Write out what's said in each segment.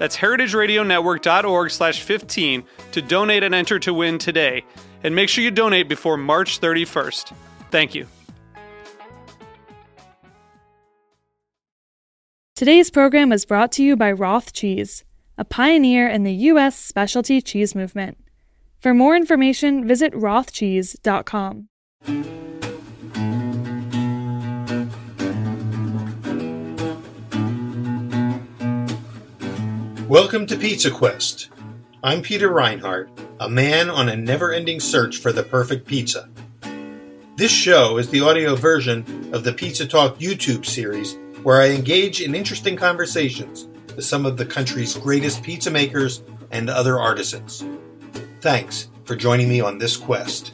That's heritageradionetwork.org slash 15 to donate and enter to win today. And make sure you donate before March 31st. Thank you. Today's program was brought to you by Roth Cheese, a pioneer in the U.S. specialty cheese movement. For more information, visit rothcheese.com. Welcome to Pizza Quest. I'm Peter Reinhardt, a man on a never ending search for the perfect pizza. This show is the audio version of the Pizza Talk YouTube series where I engage in interesting conversations with some of the country's greatest pizza makers and other artisans. Thanks for joining me on this quest.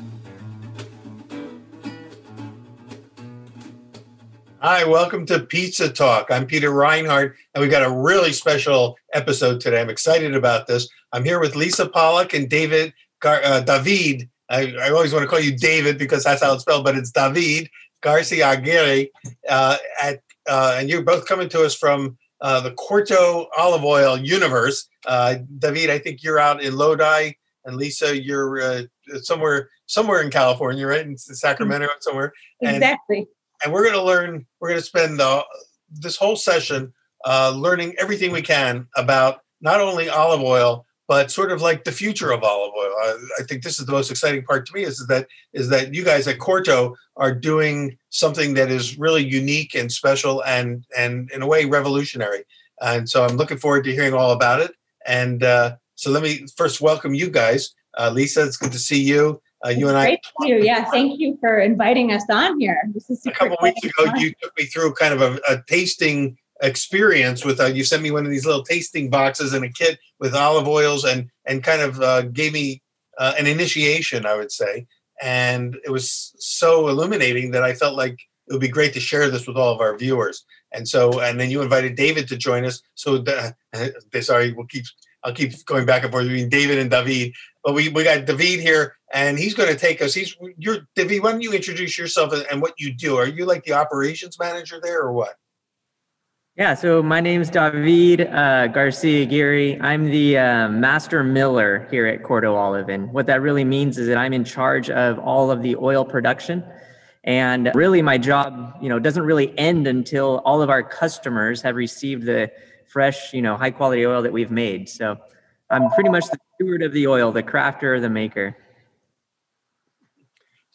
Hi, welcome to Pizza Talk. I'm Peter Reinhardt, and we've got a really special episode today. I'm excited about this. I'm here with Lisa Pollack and David Gar- uh, David. I, I, always want to call you David because that's how it's spelled, but it's David Garci-Aguirre. Uh, at uh, and you're both coming to us from uh, the Corto olive oil universe. Uh, David, I think you're out in Lodi, and Lisa, you're uh, somewhere somewhere in California, right? In Sacramento, somewhere. And, exactly and we're going to learn. We're going to spend uh, this whole session uh, learning everything we can about not only olive oil but sort of like the future of olive oil. I, I, think this is the most exciting part to me is, is that is that you guys at Corto are doing something that is really unique and special and and in a way revolutionary. And so I'm looking forward to hearing all about it. And uh, so let me first welcome you guys. Uh, Lisa, it's good to see you. Uh, you and Great I. You. Yeah, thank you for inviting us on here. This is a couple weeks ago. Fun. You took me through kind of a, a tasting experience with. Uh, you sent me one of these little tasting boxes and a kit with olive oils and and kind of uh, gave me uh, an initiation, I would say. And it was so illuminating that I felt like it would be great to share this with all of our viewers. And so, and then you invited David to join us. So, the, sorry, we'll keep I'll keep going back and forth between David and David. But we, we got David here, and he's going to take us. He's you're David. Why don't you introduce yourself and, and what you do? Are you like the operations manager there, or what? Yeah, so my name is David uh, Garci-Aguirre. I'm the uh, master miller here at Corto Olive. And what that really means is that I'm in charge of all of the oil production. And really, my job, you know, doesn't really end until all of our customers have received the fresh, you know, high quality oil that we've made. So I'm pretty much the steward of the oil, the crafter, the maker.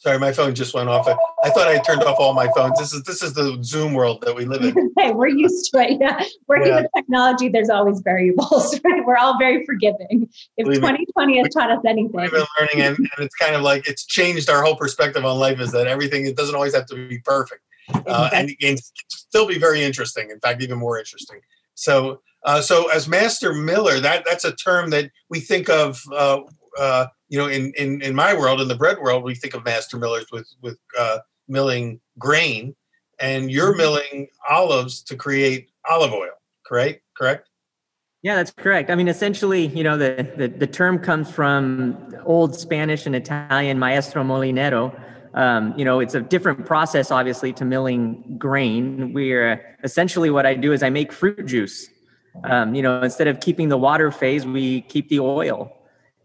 Sorry, my phone just went off. I thought I turned off all my phones. This is this is the Zoom world that we live in. hey, we're used to it. Yeah, working yeah. with technology, there's always variables. Right? We're all very forgiving. If Believe 2020 has taught us anything, we've been learning, and, and, it's kind of like it's changed our whole perspective on life. Is that everything? It doesn't always have to be perfect, uh, and, and still be very interesting. In fact, even more interesting. So, uh, so as master miller, that that's a term that we think of. Uh, uh, you know, in, in in my world, in the bread world, we think of master millers with with uh, milling grain, and you're mm-hmm. milling olives to create olive oil. Correct? Correct? Yeah, that's correct. I mean, essentially, you know, the, the, the term comes from old Spanish and Italian maestro molinero. Um, you know, it's a different process, obviously, to milling grain. We're essentially what I do is I make fruit juice. Um, you know, instead of keeping the water phase, we keep the oil.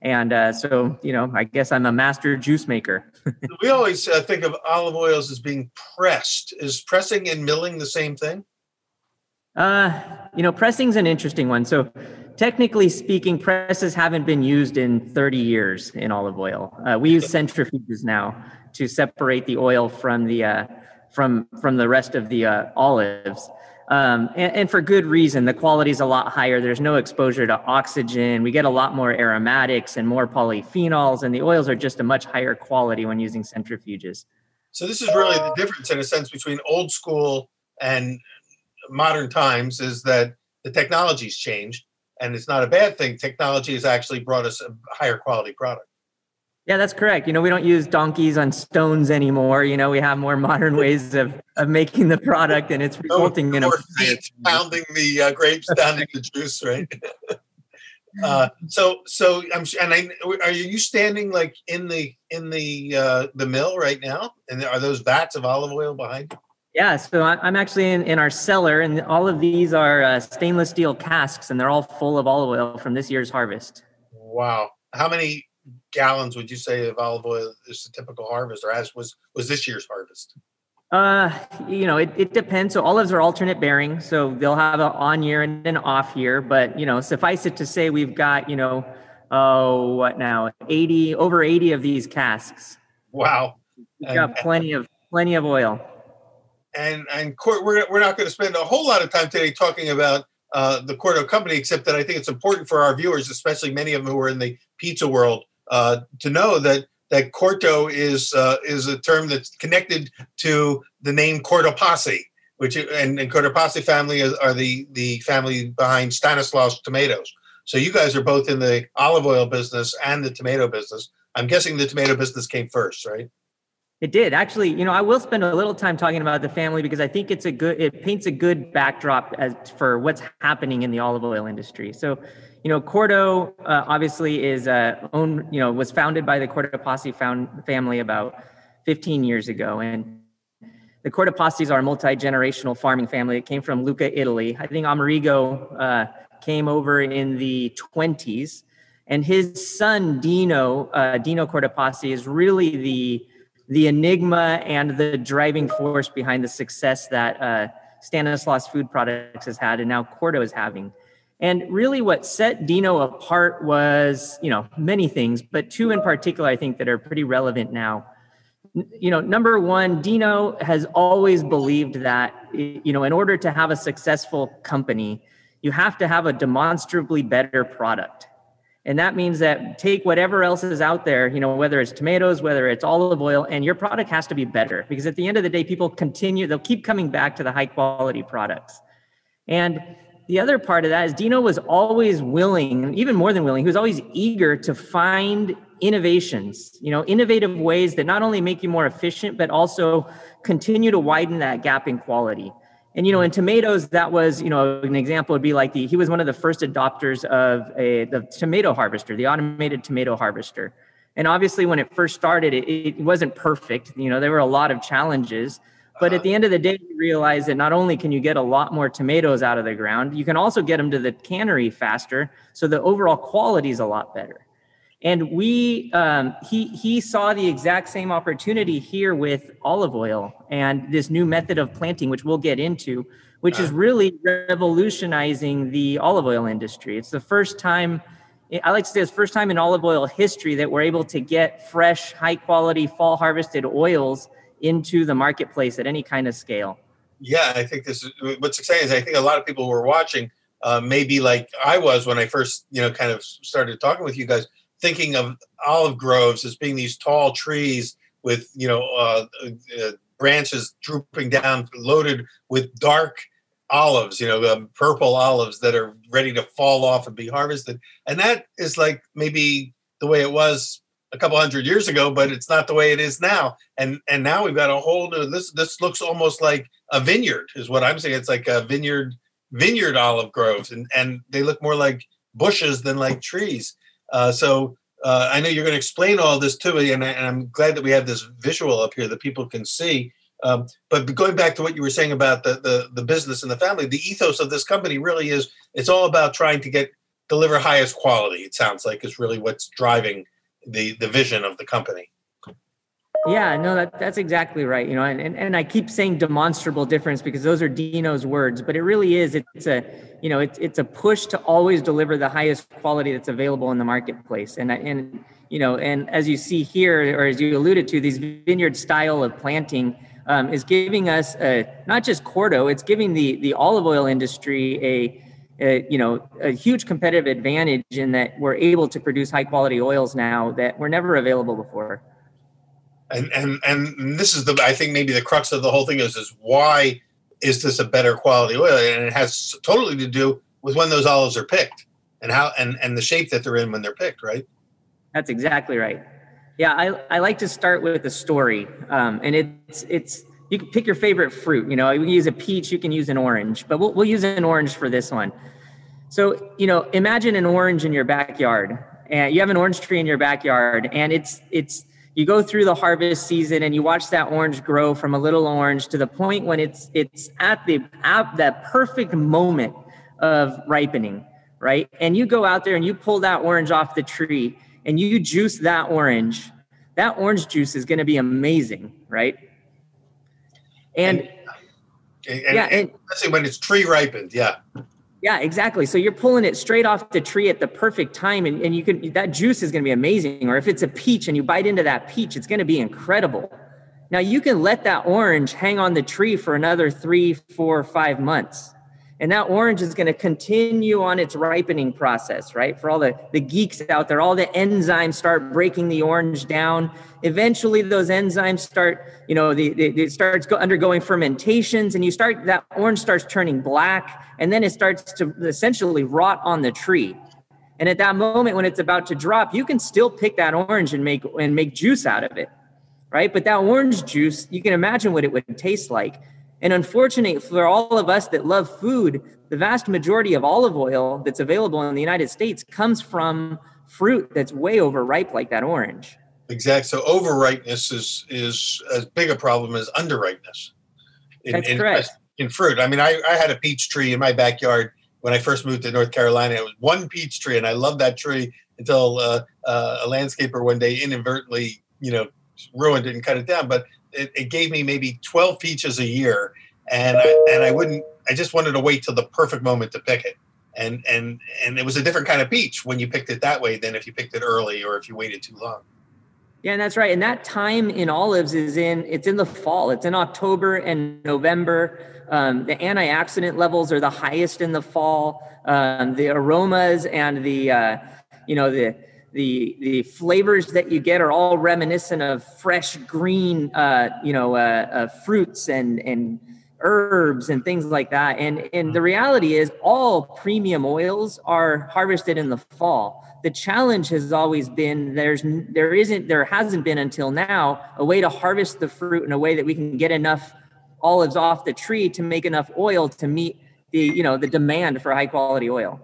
And uh, so, you know, I guess I'm a master juice maker. we always uh, think of olive oils as being pressed. Is pressing and milling the same thing? Uh, you know, pressing's an interesting one. So, technically speaking, presses haven't been used in 30 years in olive oil. Uh, we use centrifuges now to separate the oil from the uh, from from the rest of the uh, olives. Um, and, and, for good reason. The quality is a lot higher. There's no exposure to oxygen. We get a lot more aromatics and more polyphenols, and the oils are just a much higher quality when using centrifuges. So this is really the difference, in a sense, between old school and modern times. Is that the technology's changed, and it's not a bad thing. Technology has actually brought us a higher quality product. Yeah, that's correct. You know, we don't use donkeys on stones anymore. You know, we have more modern ways of, of making the product, and it's resulting in a feet pounding the uh, grapes down into juice, right? uh, so, so I'm and I are you standing like in the in the uh, the mill right now? And are those vats of olive oil behind you? Yeah, so I'm actually in, in our cellar, and all of these are uh, stainless steel casks, and they're all full of olive oil from this year's harvest. Wow. How many gallons would you say of olive oil is a typical harvest, or as was was this year's harvest? Uh, you know, it, it depends. So olives are alternate bearing, so they'll have an on year and an off year. But you know, suffice it to say, we've got you know, oh, what now? Eighty over eighty of these casks. Wow, we've got plenty of plenty of oil and and we're we're not going to spend a whole lot of time today talking about uh, the Corto company, except that I think it's important for our viewers, especially many of them who are in the pizza world, uh, to know that that Corto is uh, is a term that's connected to the name Cortopassi, which and, and Cortopassi family is, are the the family behind Stanislaus tomatoes. So you guys are both in the olive oil business and the tomato business. I'm guessing the tomato business came first, right? It did actually. You know, I will spend a little time talking about the family because I think it's a good. It paints a good backdrop as for what's happening in the olive oil industry. So, you know, Corto uh, obviously is uh, own. You know, was founded by the Cortopassi found family about 15 years ago, and the Cortopassis are a multi generational farming family. It came from Lucca, Italy. I think Amerigo uh, came over in the 20s, and his son Dino uh, Dino Posse is really the the enigma and the driving force behind the success that uh, Stanislaus Food Products has had and now Corto is having. And really, what set Dino apart was, you know, many things, but two in particular, I think, that are pretty relevant now. You know, number one, Dino has always believed that, you know, in order to have a successful company, you have to have a demonstrably better product. And that means that take whatever else is out there, you know, whether it's tomatoes, whether it's olive oil, and your product has to be better because at the end of the day, people continue, they'll keep coming back to the high quality products. And the other part of that is Dino was always willing, even more than willing, he was always eager to find innovations, you know, innovative ways that not only make you more efficient, but also continue to widen that gap in quality. And you know, in tomatoes, that was you know an example would be like the he was one of the first adopters of a the tomato harvester, the automated tomato harvester. And obviously, when it first started, it, it wasn't perfect. You know, there were a lot of challenges. But at the end of the day, you realize that not only can you get a lot more tomatoes out of the ground, you can also get them to the cannery faster. So the overall quality is a lot better. And we, um, he, he saw the exact same opportunity here with olive oil and this new method of planting, which we'll get into, which is really revolutionizing the olive oil industry. It's the first time, I like to say, it's the first time in olive oil history that we're able to get fresh, high quality, fall harvested oils into the marketplace at any kind of scale. Yeah, I think this is what's exciting is I think a lot of people who are watching uh, maybe like I was when I first, you know, kind of started talking with you guys thinking of olive groves as being these tall trees with you know uh, uh, branches drooping down, loaded with dark olives, you know, um, purple olives that are ready to fall off and be harvested. And that is like maybe the way it was a couple hundred years ago, but it's not the way it is now. And and now we've got a whole new. This this looks almost like a vineyard, is what I'm saying. It's like a vineyard vineyard olive groves, and and they look more like bushes than like trees. Uh, so uh, I know you're going to explain all this to me, and, I, am glad that we have this visual up here that people can see. Um, but going back to what you were saying about the, the the business and the family, the ethos of this company really is it's all about trying to get deliver highest quality. It sounds like is really what's driving the the vision of the company. Yeah, no, that, that's exactly right. You know, and, and, and I keep saying demonstrable difference because those are Dino's words, but it really is. It's a, you know, it's it's a push to always deliver the highest quality that's available in the marketplace. And and you know, and as you see here, or as you alluded to, these vineyard style of planting um, is giving us a, not just Corto, it's giving the the olive oil industry a a, you know a huge competitive advantage in that we're able to produce high quality oils now that were never available before and and and this is the I think maybe the crux of the whole thing is is why is this a better quality oil? And it has totally to do with when those olives are picked and how and and the shape that they're in when they're picked, right? That's exactly right. Yeah, I, I like to start with a story, um, and it's it's you can pick your favorite fruit. You know, you can use a peach, you can use an orange, but we'll we'll use an orange for this one. So you know, imagine an orange in your backyard, and you have an orange tree in your backyard, and it's it's you go through the harvest season and you watch that orange grow from a little orange to the point when it's it's at the at that perfect moment of ripening right? And you go out there and you pull that orange off the tree and you juice that orange that orange juice is going to be amazing right? And, and, and yeah and, especially when it's tree ripened yeah yeah, exactly. So you're pulling it straight off the tree at the perfect time, and, and you can that juice is going to be amazing. Or if it's a peach and you bite into that peach, it's going to be incredible. Now you can let that orange hang on the tree for another three, four, five months. And that orange is going to continue on its ripening process, right? For all the, the geeks out there, all the enzymes start breaking the orange down. Eventually, those enzymes start, you know, the, the, it starts go, undergoing fermentations, and you start, that orange starts turning black, and then it starts to essentially rot on the tree. And at that moment, when it's about to drop, you can still pick that orange and make and make juice out of it, right? But that orange juice, you can imagine what it would taste like and unfortunately, for all of us that love food, the vast majority of olive oil that's available in the United States comes from fruit that's way overripe, like that orange. Exactly. So overripeness is is as big a problem as underripeness. In, that's in, correct. In fruit, I mean, I, I had a peach tree in my backyard when I first moved to North Carolina. It was one peach tree, and I loved that tree until uh, uh, a landscaper one day inadvertently, you know, ruined it and cut it down. But it, it gave me maybe 12 peaches a year and I, and I wouldn't I just wanted to wait till the perfect moment to pick it. And and and it was a different kind of peach when you picked it that way than if you picked it early or if you waited too long. Yeah and that's right and that time in olives is in it's in the fall it's in october and november. Um, the antioxidant levels are the highest in the fall. Um, the aromas and the uh, you know the the the flavors that you get are all reminiscent of fresh green uh, you know uh, uh, fruits and and herbs and things like that. And and the reality is all premium oils are harvested in the fall. The challenge has always been there's there isn't there hasn't been until now a way to harvest the fruit in a way that we can get enough olives off the tree to make enough oil to meet the you know the demand for high quality oil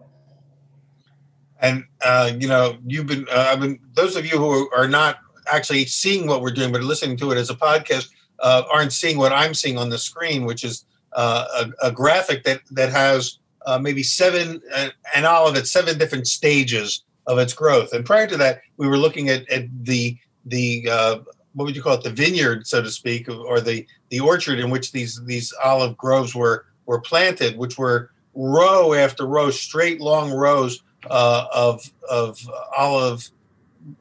and uh, you know, you've been, uh, I've been, those of you who are not actually seeing what we're doing, but listening to it as a podcast, uh, aren't seeing what I'm seeing on the screen, which is uh, a, a, graphic that that has uh, maybe seven, uh, all of it, seven different stages of its growth. And prior to that, we were looking at, at the the what would you call it, the vineyard, so to speak, or the the orchard in which these these olive groves were were planted, which were row after row, straight long rows uh, of of olive.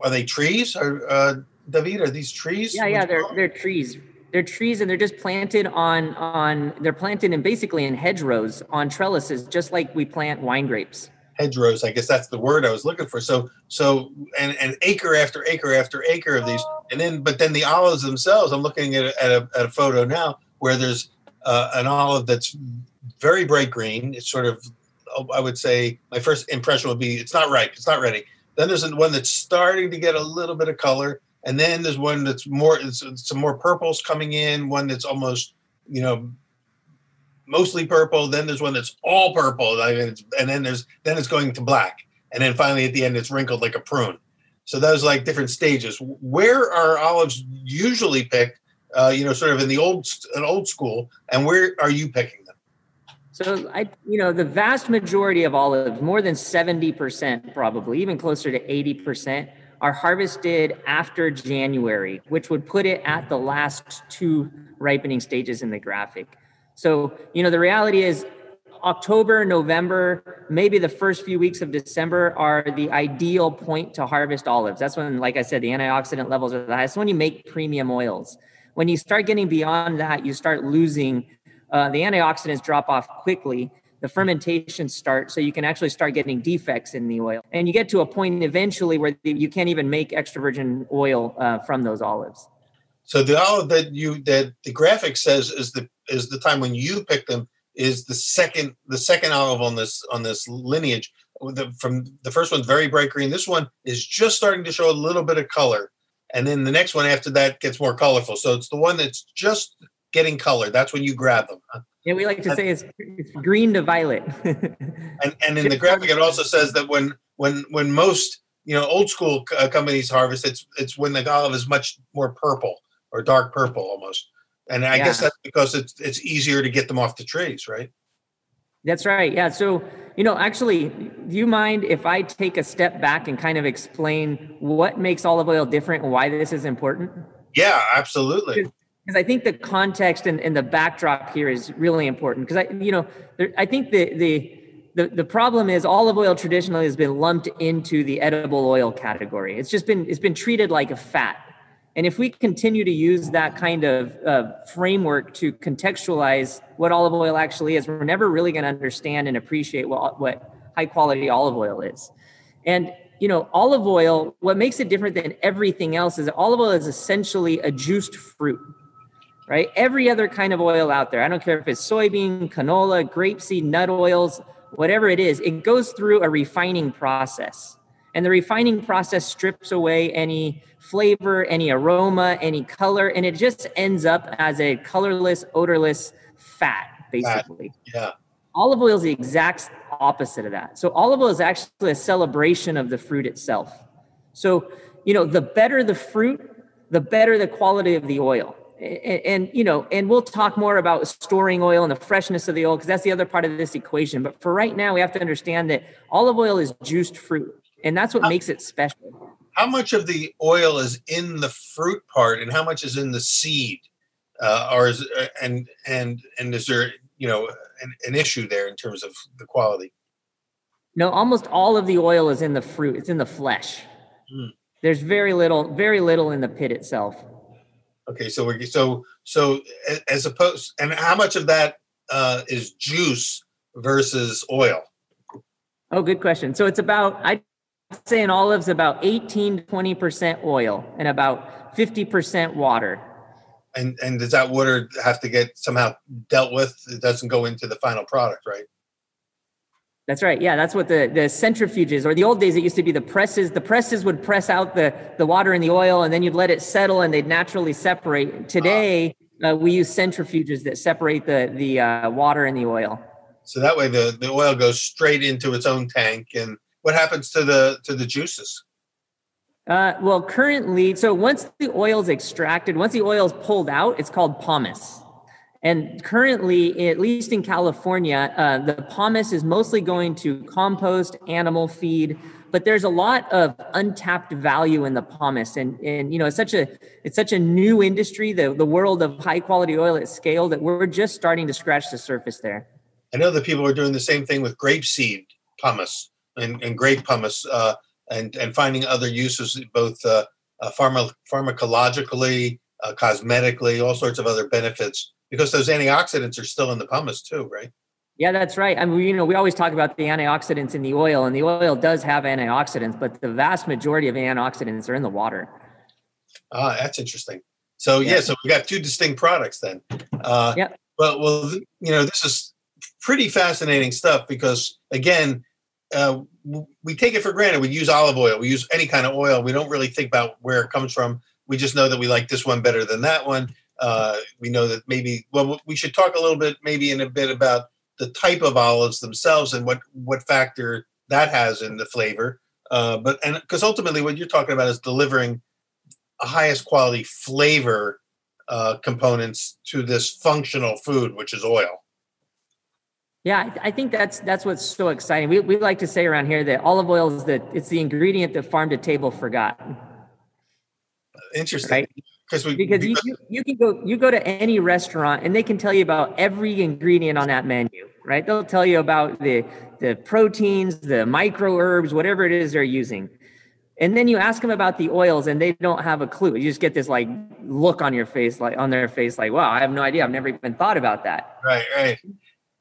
Are they trees? Or uh, David, are these trees? Yeah, yeah, they're they're trees. They're trees, and they're just planted on on. They're planted in basically in hedgerows on trellises, just like we plant wine grapes. Hedgerows, I guess that's the word I was looking for. So so and and acre after acre after acre of these, and then but then the olives themselves. I'm looking at a, at a, at a photo now where there's uh, an olive that's very bright green. It's sort of I would say my first impression would be it's not ripe, it's not ready. Then there's one that's starting to get a little bit of color, and then there's one that's more some more purples coming in. One that's almost you know mostly purple. Then there's one that's all purple, I mean, and then there's then it's going to black, and then finally at the end it's wrinkled like a prune. So those like different stages. Where are olives usually picked? Uh, you know, sort of in the old an old school, and where are you picking? So I, you know, the vast majority of olives, more than 70% probably, even closer to 80%, are harvested after January, which would put it at the last two ripening stages in the graphic. So, you know, the reality is October, November, maybe the first few weeks of December are the ideal point to harvest olives. That's when, like I said, the antioxidant levels are the highest. when you make premium oils. When you start getting beyond that, you start losing uh, the antioxidants drop off quickly. The fermentation starts, so you can actually start getting defects in the oil, and you get to a point eventually where you can't even make extra virgin oil uh, from those olives. So the olive that you that the graphic says is the is the time when you pick them is the second the second olive on this on this lineage. The, from the first one's very bright green. This one is just starting to show a little bit of color, and then the next one after that gets more colorful. So it's the one that's just getting color. That's when you grab them. Yeah, we like to say it's, it's green to violet. and and in the graphic, it also says that when when when most you know old school uh, companies harvest, it's it's when the olive is much more purple or dark purple almost. And I yeah. guess that's because it's it's easier to get them off the trees, right? That's right. Yeah. So, you know, actually, do you mind if I take a step back and kind of explain what makes olive oil different and why this is important? Yeah, absolutely. Because I think the context and, and the backdrop here is really important. Because I, you know, there, I think the the the, the problem is olive oil traditionally has been lumped into the edible oil category. It's just been it's been treated like a fat. And if we continue to use that kind of uh, framework to contextualize what olive oil actually is, we're never really going to understand and appreciate what, what high quality olive oil is. And you know, olive oil, what makes it different than everything else is that olive oil is essentially a juiced fruit, right? Every other kind of oil out there, I don't care if it's soybean, canola, grapeseed, nut oils, whatever it is, it goes through a refining process. And the refining process strips away any flavor, any aroma, any color, and it just ends up as a colorless, odorless fat, basically. Fat. Yeah. Olive oil is the exact opposite of that. So olive oil is actually a celebration of the fruit itself. So, you know, the better the fruit, the better the quality of the oil. And, and, you know and we'll talk more about storing oil and the freshness of the oil because that's the other part of this equation but for right now we have to understand that olive oil is juiced fruit and that's what how, makes it special. How much of the oil is in the fruit part, and how much is in the seed, uh, or is uh, and and and is there you know an, an issue there in terms of the quality? No, almost all of the oil is in the fruit. It's in the flesh. Hmm. There's very little, very little in the pit itself. Okay, so we're so so as opposed, and how much of that uh, is juice versus oil? Oh, good question. So it's about I'd say in olives about 18 to 20% oil and about 50% water. And and does that water have to get somehow dealt with? It doesn't go into the final product, right? That's right. Yeah, that's what the, the centrifuges, or the old days, it used to be the presses. The presses would press out the, the water and the oil, and then you'd let it settle and they'd naturally separate. Today, uh, we use centrifuges that separate the, the uh, water and the oil. So that way the, the oil goes straight into its own tank and what happens to the to the juices? Uh, well, currently, so once the oil is extracted, once the oil is pulled out, it's called pomace. And currently, at least in California, uh, the pomace is mostly going to compost, animal feed, but there's a lot of untapped value in the pomace. And, and you know, it's such a it's such a new industry, the, the world of high quality oil at scale, that we're just starting to scratch the surface there. I know that people are doing the same thing with grapeseed pomace and, and grape pomace uh, and, and finding other uses, both uh, uh, pharma, pharmacologically, uh, cosmetically, all sorts of other benefits, because those antioxidants are still in the pomace too, right? Yeah, that's right. I mean, you know, we always talk about the antioxidants in the oil, and the oil does have antioxidants, but the vast majority of antioxidants are in the water. Ah, that's interesting. So yeah, yeah so we got two distinct products then. Uh, yeah. But well, you know, this is pretty fascinating stuff because again, uh, we take it for granted. We use olive oil. We use any kind of oil. We don't really think about where it comes from. We just know that we like this one better than that one. Uh, we know that maybe. Well, we should talk a little bit, maybe in a bit about the type of olives themselves and what what factor that has in the flavor. Uh, but and because ultimately, what you're talking about is delivering a highest quality flavor uh, components to this functional food, which is oil. Yeah, I think that's that's what's so exciting. We, we like to say around here that olive oil is the it's the ingredient that farm to table forgot. Interesting. Right? Because we Because you, you, you can go you go to any restaurant and they can tell you about every ingredient on that menu, right? They'll tell you about the the proteins, the micro herbs, whatever it is they're using. And then you ask them about the oils and they don't have a clue. You just get this like look on your face, like on their face, like, wow, I have no idea. I've never even thought about that. right, right.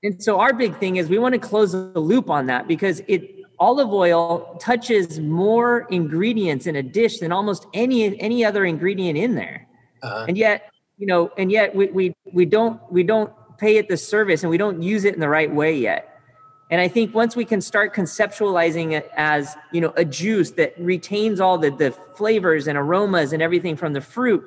And so our big thing is we want to close the loop on that because it olive oil touches more ingredients in a dish than almost any any other ingredient in there. Uh-huh. And yet, you know, and yet we we we don't we don't pay it the service and we don't use it in the right way yet. And I think once we can start conceptualizing it as, you know, a juice that retains all the the flavors and aromas and everything from the fruit,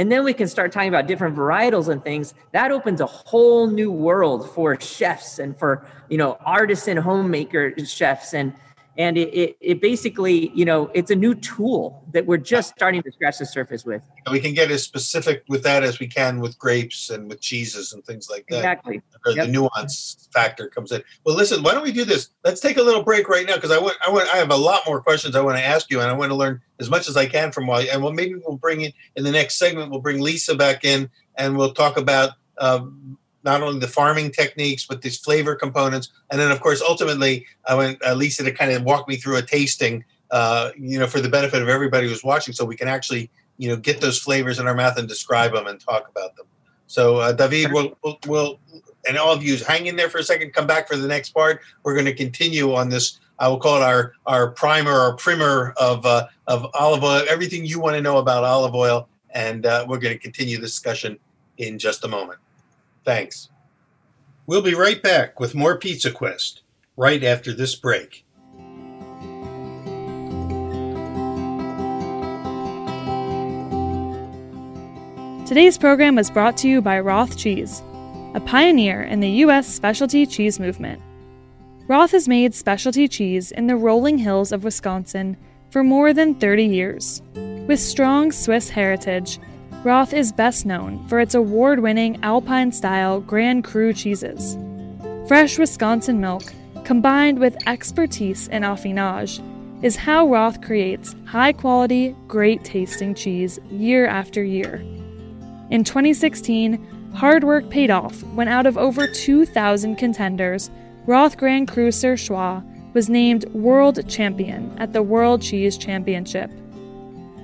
and then we can start talking about different varietals and things, that opens a whole new world for chefs and for, you know, artisan homemaker chefs and and it, it, it basically, you know, it's a new tool that we're just starting to scratch the surface with. And we can get as specific with that as we can with grapes and with cheeses and things like that. Exactly. Yep. the nuance factor comes in. Well, listen, why don't we do this? Let's take a little break right now because I want, I want, I have a lot more questions I want to ask you, and I want to learn as much as I can from all. And well, maybe we'll bring in in the next segment. We'll bring Lisa back in, and we'll talk about um, not only the farming techniques but these flavor components, and then of course, ultimately, I want uh, Lisa to kind of walk me through a tasting. Uh, you know, for the benefit of everybody who's watching, so we can actually, you know, get those flavors in our mouth and describe them and talk about them. So, uh, David, we'll, we'll, we'll, and all of you, hang in there for a second. Come back for the next part. We're going to continue on this. I will call it our our primer our primer of uh, of olive oil. Everything you want to know about olive oil, and uh, we're going to continue the discussion in just a moment. Thanks. We'll be right back with more Pizza Quest right after this break. Today's program was brought to you by Roth Cheese, a pioneer in the U.S. specialty cheese movement. Roth has made specialty cheese in the rolling hills of Wisconsin for more than 30 years. With strong Swiss heritage, Roth is best known for its award winning Alpine style Grand Cru cheeses. Fresh Wisconsin milk, combined with expertise in affinage, is how Roth creates high quality, great tasting cheese year after year. In 2016, hard work paid off when out of over 2,000 contenders, Roth Grand Cru Surchoix was named World Champion at the World Cheese Championship.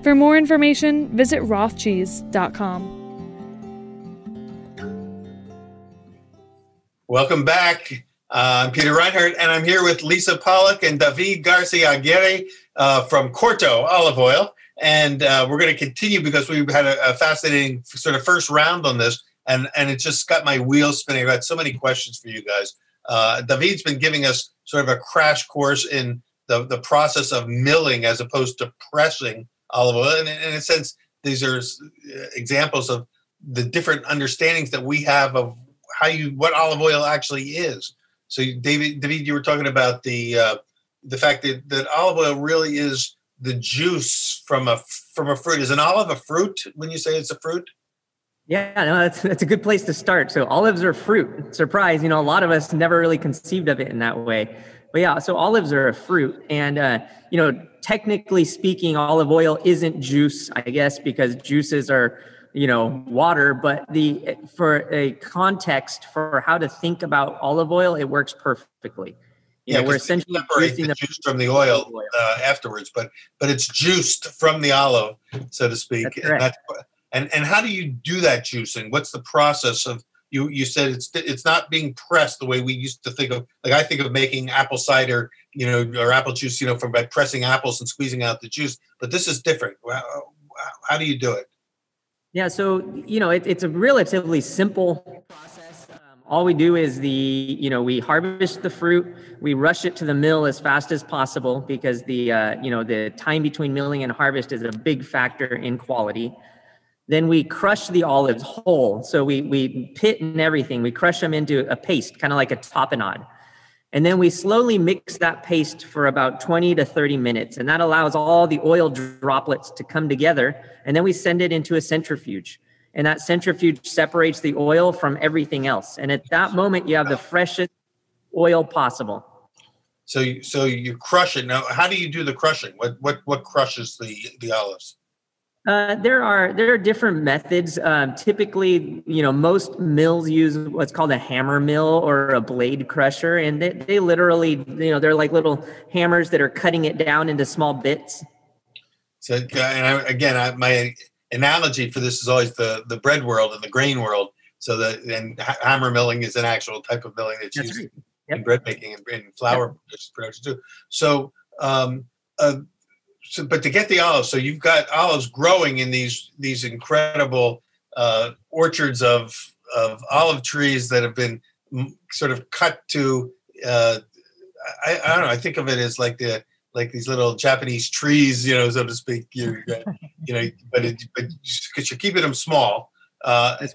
For more information, visit rothcheese.com. Welcome back. Uh, I'm Peter Reinhardt, and I'm here with Lisa Pollack and David Garci-Aguirre uh, from Corto Olive Oil. And uh, we're going to continue because we've had a, a fascinating sort of first round on this, and, and it just got my wheels spinning. I've got so many questions for you guys. Uh, David's been giving us sort of a crash course in the, the process of milling as opposed to pressing olive oil. And in a sense, these are uh, examples of the different understandings that we have of how you what olive oil actually is. So, David, David, you were talking about the uh, the fact that, that olive oil really is the juice from a from a fruit. Is an olive a fruit when you say it's a fruit? Yeah, no, that's that's a good place to start. So olives are fruit. Surprise, you know, a lot of us never really conceived of it in that way. But yeah, so olives are a fruit, and uh, you know, technically speaking, olive oil isn't juice, I guess, because juices are you know water. But the for a context for how to think about olive oil, it works perfectly. You know, we're essentially separate juicing the the juice from the oil oil. uh, afterwards, but but it's juiced from the olive, so to speak. That's and, that's, and and how do you do that juicing? What's the process of you? You said it's it's not being pressed the way we used to think of. Like I think of making apple cider, you know, or apple juice, you know, from by pressing apples and squeezing out the juice. But this is different. How, do you do it? Yeah, so you know, it, it's a relatively simple process. Um, all we do is the, you know, we harvest the fruit, we rush it to the mill as fast as possible because the, uh, you know, the time between milling and harvest is a big factor in quality. Then we crush the olives whole. So we we pit and everything. We crush them into a paste, kind of like a tapenade. And then we slowly mix that paste for about 20 to 30 minutes. And that allows all the oil droplets to come together. And then we send it into a centrifuge. And that centrifuge separates the oil from everything else. And at that moment, you have the freshest, oil possible. So, so you crush it. Now, how do you do the crushing? What what what crushes the the olives? Uh, there are there are different methods. Um, typically, you know, most mills use what's called a hammer mill or a blade crusher, and they, they literally, you know, they're like little hammers that are cutting it down into small bits. So, and I, again, I, my analogy for this is always the the bread world and the grain world. So the and hammer milling is an actual type of milling that's, that's used right. yep. in bread making and in flour yep. production too. So, um, uh, so, but to get the olives, so you've got olives growing in these these incredible uh, orchards of of olive trees that have been sort of cut to. Uh, I, I don't know. I think of it as like the like these little Japanese trees, you know, so to speak. You, you know, but it, but because you're keeping them small, uh,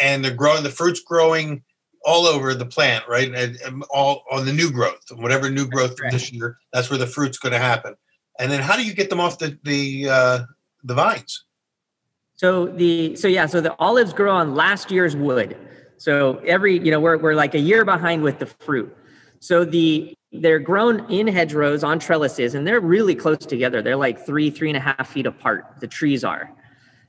and they're growing. The fruit's growing all over the plant, right? And, and all on the new growth, whatever new growth from this year, that's where the fruit's going to happen. And then how do you get them off the the uh, the vines? So the so yeah, so the olives grow on last year's wood. So every you know we're we're like a year behind with the fruit. So the they're grown in hedgerows on trellises, and they're really close together. They're like three three and a half feet apart. The trees are,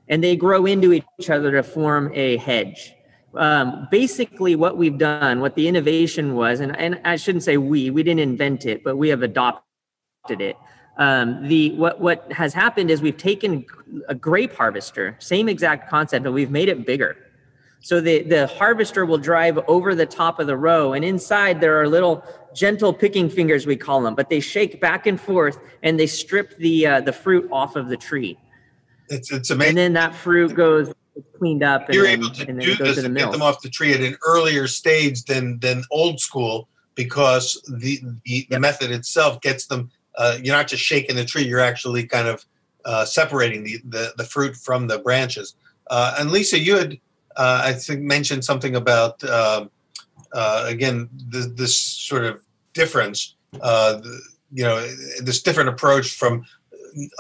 and they grow into each other to form a hedge. Um, basically, what we've done, what the innovation was, and, and I shouldn't say we, we didn't invent it, but we have adopted it um, the what what has happened is we've taken a grape harvester, same exact concept, but we've made it bigger. So the the harvester will drive over the top of the row, and inside there are little gentle picking fingers we call them, but they shake back and forth and they strip the uh, the fruit off of the tree. It's it's amazing. And then that fruit goes cleaned up. You're then, able to do this and get them off the tree at an earlier stage than than old school because the the, the method itself gets them uh, you're not just shaking the tree; you're actually kind of uh, separating the, the, the fruit from the branches. Uh, and Lisa, you had uh, I think mentioned something about um, uh, again this, this, sort of difference. Uh, you know, this different approach from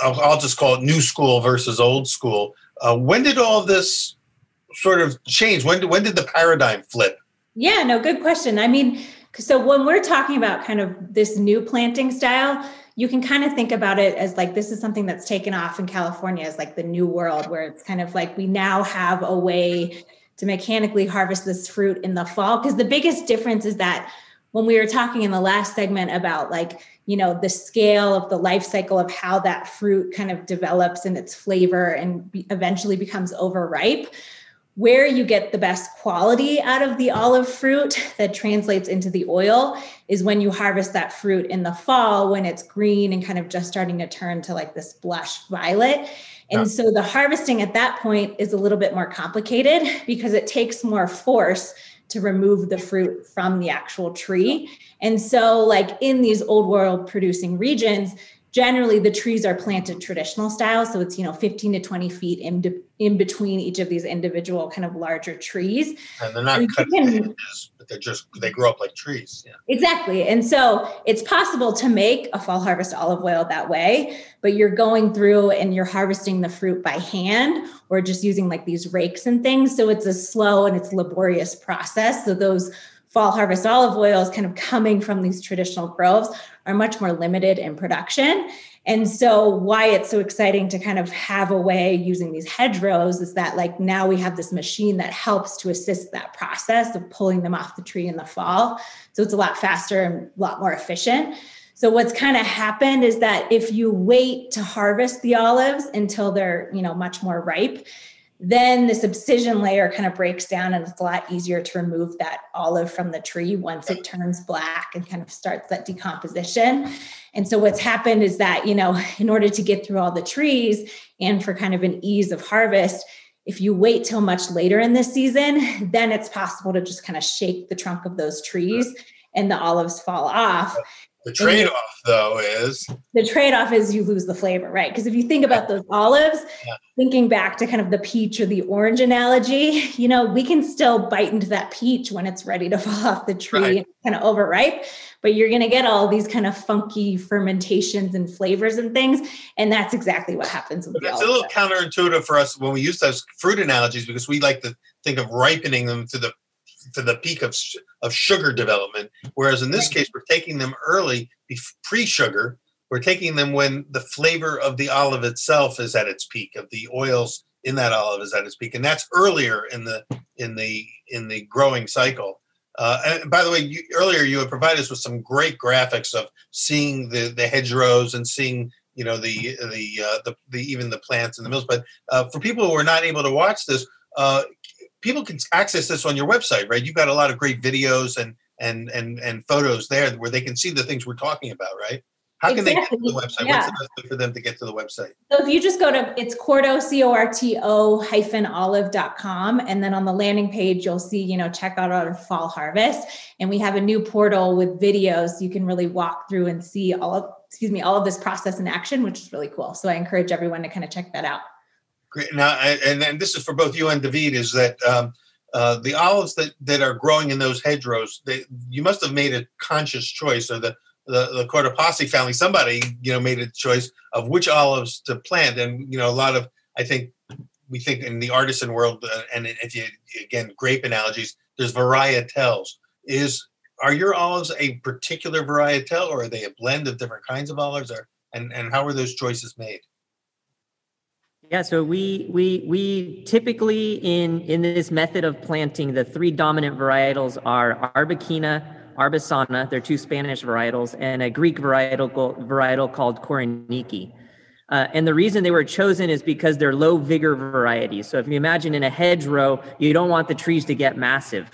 I'll, I'll, just call it new school versus old school. when did all this sort of change? When when did the paradigm flip? Yeah, no, good question. I mean, so when we're talking about kind of this new planting style, you can kind of think about it as like this is something that's taken off in California as like the new world, where it's kind of like we now have a way to mechanically harvest this fruit in the fall. Because the biggest difference is that when we were talking in the last segment about like you know the scale of the life cycle of how that fruit kind of develops in its flavor and eventually becomes overripe where you get the best quality out of the olive fruit that translates into the oil is when you harvest that fruit in the fall when it's green and kind of just starting to turn to like this blush violet. And yeah. so the harvesting at that point is a little bit more complicated because it takes more force to remove the fruit from the actual tree. And so, like in these old world producing regions, generally the trees are planted traditional style so it's you know 15 to 20 feet in, in between each of these individual kind of larger trees and they're not and cut can, but they're just they grow up like trees yeah. exactly and so it's possible to make a fall harvest olive oil that way but you're going through and you're harvesting the fruit by hand or just using like these rakes and things so it's a slow and it's laborious process so those fall harvest olive oils kind of coming from these traditional groves are much more limited in production. And so, why it's so exciting to kind of have a way using these hedgerows is that, like, now we have this machine that helps to assist that process of pulling them off the tree in the fall. So, it's a lot faster and a lot more efficient. So what's kind of happened is that if you wait to harvest the olives until they're, you know, much more ripe, then the abscission layer kind of breaks down and it's a lot easier to remove that olive from the tree once it turns black and kind of starts that decomposition. And so what's happened is that, you know, in order to get through all the trees and for kind of an ease of harvest, if you wait till much later in the season, then it's possible to just kind of shake the trunk of those trees and the olives fall off. The trade off, though, is the trade off is you lose the flavor, right? Because if you think about those olives, yeah. thinking back to kind of the peach or the orange analogy, you know, we can still bite into that peach when it's ready to fall off the tree right. and kind of overripe, but you're going to get all these kind of funky fermentations and flavors and things. And that's exactly what happens with It's a little counterintuitive for us when we use those fruit analogies because we like to think of ripening them to the to the peak of of sugar development. Whereas in this case, we're taking them early, pre-sugar. We're taking them when the flavor of the olive itself is at its peak, of the oils in that olive is at its peak, and that's earlier in the in the in the growing cycle. Uh, and by the way, you, earlier you had provided us with some great graphics of seeing the the hedgerows and seeing you know the the uh, the, the even the plants and the mills. But uh, for people who are not able to watch this, uh, people can access this on your website, right? You've got a lot of great videos and and and and photos there where they can see the things we're talking about, right? How can exactly. they get to the website? Yeah. What's the best way for them to get to the website? So if you just go to it's Corto, C-O-R-T-O hyphen olive.com. And then on the landing page, you'll see, you know, check out our fall harvest. And we have a new portal with videos. You can really walk through and see all of, excuse me, all of this process in action, which is really cool. So I encourage everyone to kind of check that out. Great. Now, and then this is for both you and David, is that um, uh, the olives that, that are growing in those hedgerows, they, you must have made a conscious choice, or the the, the Cortopassi family, somebody, you know, made a choice of which olives to plant. And, you know, a lot of, I think, we think in the artisan world, uh, and if you, again, grape analogies, there's varietals. Is, are your olives a particular varietal or are they a blend of different kinds of olives or, and, and how are those choices made? Yeah, so we we we typically in in this method of planting, the three dominant varietals are Arbequina, Arbosana, they're two Spanish varietals, and a Greek varietal, varietal called Koroneiki. Uh, and the reason they were chosen is because they're low vigor varieties. So if you imagine in a hedgerow, you don't want the trees to get massive.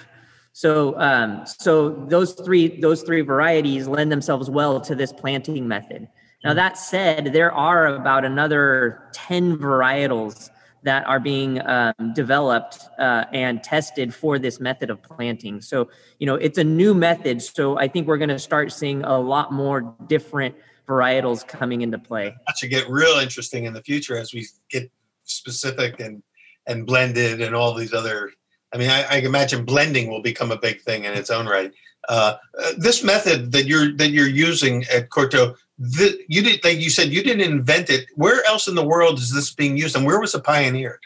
So, um, so those three those three varieties lend themselves well to this planting method. Now that said, there are about another ten varietals that are being um, developed uh, and tested for this method of planting. So, you know, it's a new method. So I think we're going to start seeing a lot more different varietals coming into play. That should get real interesting in the future as we get specific and and blended and all these other. I mean, I, I imagine blending will become a big thing in its own right. Uh, uh, this method that you're that you're using at Corto the, you didn't like you said you didn't invent it. Where else in the world is this being used and where was it pioneered?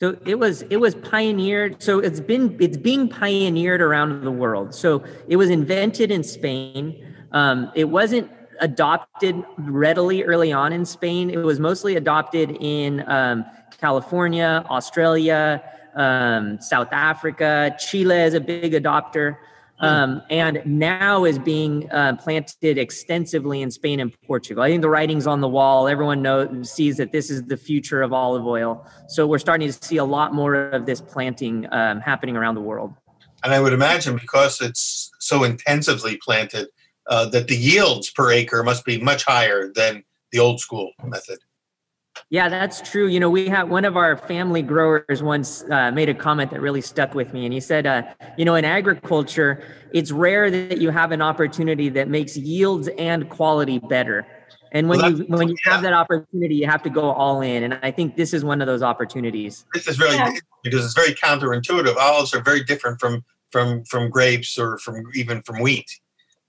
So it was it was pioneered so it's been it's being pioneered around the world. So it was invented in spain. Um, it wasn't adopted readily early on in spain. It was mostly adopted in um, california australia um, south africa. Chile is a big adopter. Um, and now is being uh, planted extensively in Spain and Portugal. I think the writing's on the wall. Everyone knows sees that this is the future of olive oil. So we're starting to see a lot more of this planting um, happening around the world. And I would imagine because it's so intensively planted, uh, that the yields per acre must be much higher than the old school method. Yeah, that's true. You know, we had one of our family growers once uh, made a comment that really stuck with me. And he said, uh, you know, in agriculture, it's rare that you have an opportunity that makes yields and quality better. And when well, you when you yeah. have that opportunity, you have to go all in. And I think this is one of those opportunities. This is really yeah. because it's very counterintuitive. Olives are very different from from from grapes or from even from wheat.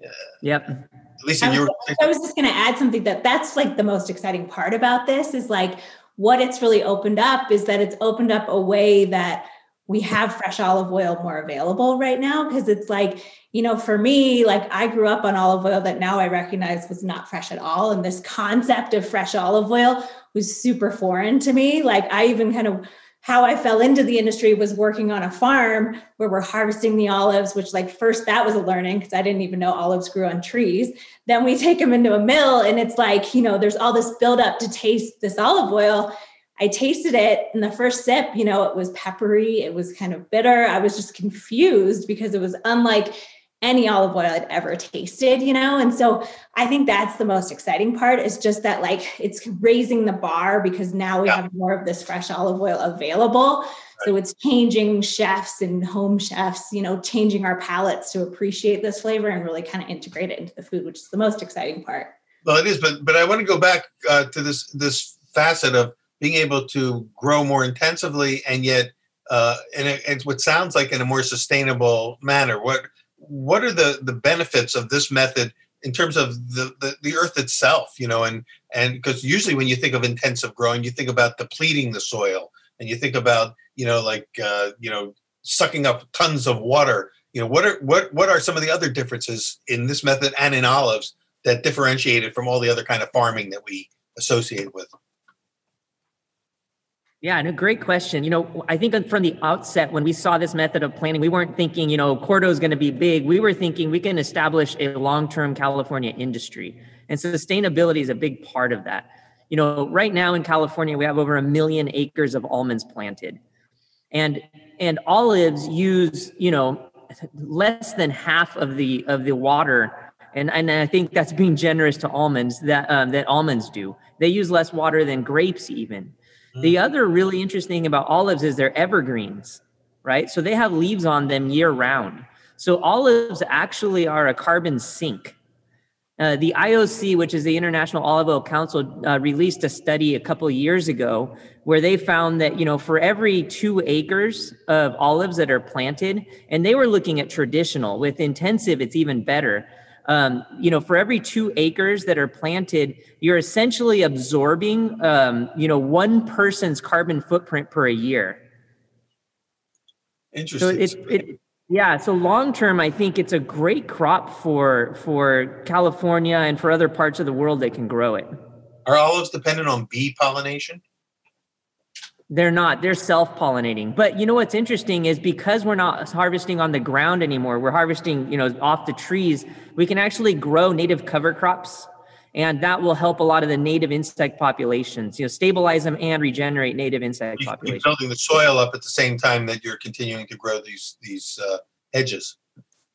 Uh, yep. Lisa, I was, I was just going to add something that that's like the most exciting part about this is like what it's really opened up is that it's opened up a way that we have fresh olive oil more available right now because it's like you know for me like i grew up on olive oil that now i recognize was not fresh at all and this concept of fresh olive oil was super foreign to me. Like i even kind of how I fell into the industry was working on a farm where we're harvesting the olives, which, like, first that was a learning because I didn't even know olives grew on trees. Then we take them into a mill, and it's like, you know, there's all this buildup to taste this olive oil. I tasted it in the first sip, you know, it was peppery, it was kind of bitter. I was just confused because it was unlike any olive oil I'd ever tasted, you know? And so I think that's the most exciting part is just that like it's raising the bar because now we yeah. have more of this fresh olive oil available. Right. So it's changing chefs and home chefs, you know, changing our palates to appreciate this flavor and really kind of integrate it into the food, which is the most exciting part. Well, it is, but but I want to go back uh, to this this facet of being able to grow more intensively and yet uh, in a, it's what sounds like in a more sustainable manner. What what are the the benefits of this method in terms of the, the, the earth itself you know and and because usually when you think of intensive growing you think about depleting the soil and you think about you know like uh, you know sucking up tons of water. You know, what are what what are some of the other differences in this method and in olives that differentiate it from all the other kind of farming that we associate with? Yeah, and a great question. You know, I think from the outset, when we saw this method of planting, we weren't thinking, you know, Corto is going to be big. We were thinking we can establish a long term California industry. And sustainability is a big part of that. You know, right now in California, we have over a million acres of almonds planted. And and olives use, you know, less than half of the of the water and, and I think that's being generous to almonds that um, that almonds do. They use less water than grapes even. The mm. other really interesting about olives is they're evergreens, right? So they have leaves on them year round. So olives actually are a carbon sink. Uh, the IOC, which is the International Olive Oil Council, uh, released a study a couple of years ago where they found that you know for every two acres of olives that are planted, and they were looking at traditional. With intensive, it's even better um, you know, for every two acres that are planted, you're essentially absorbing, um, you know, one person's carbon footprint per a year. Interesting. So it, it, yeah. So long term, I think it's a great crop for for California and for other parts of the world that can grow it. Are olives dependent on bee pollination? They're not. They're self-pollinating. But you know what's interesting is because we're not harvesting on the ground anymore, we're harvesting, you know, off the trees, we can actually grow native cover crops and that will help a lot of the native insect populations, you know, stabilize them and regenerate native insect you, populations. You're building the soil up at the same time that you're continuing to grow these these uh, hedges.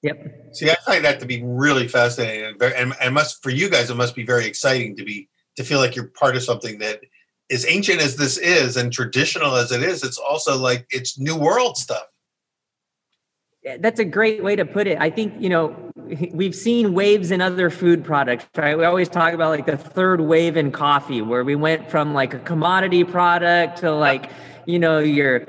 Yep. See, I find that to be really fascinating, and, very, and, and must for you guys, it must be very exciting to be to feel like you're part of something that as ancient as this is and traditional as it is, it's also like it's new world stuff. That's a great way to put it. I think, you know, we've seen waves in other food products, right? We always talk about like the third wave in coffee, where we went from like a commodity product to like, you know, your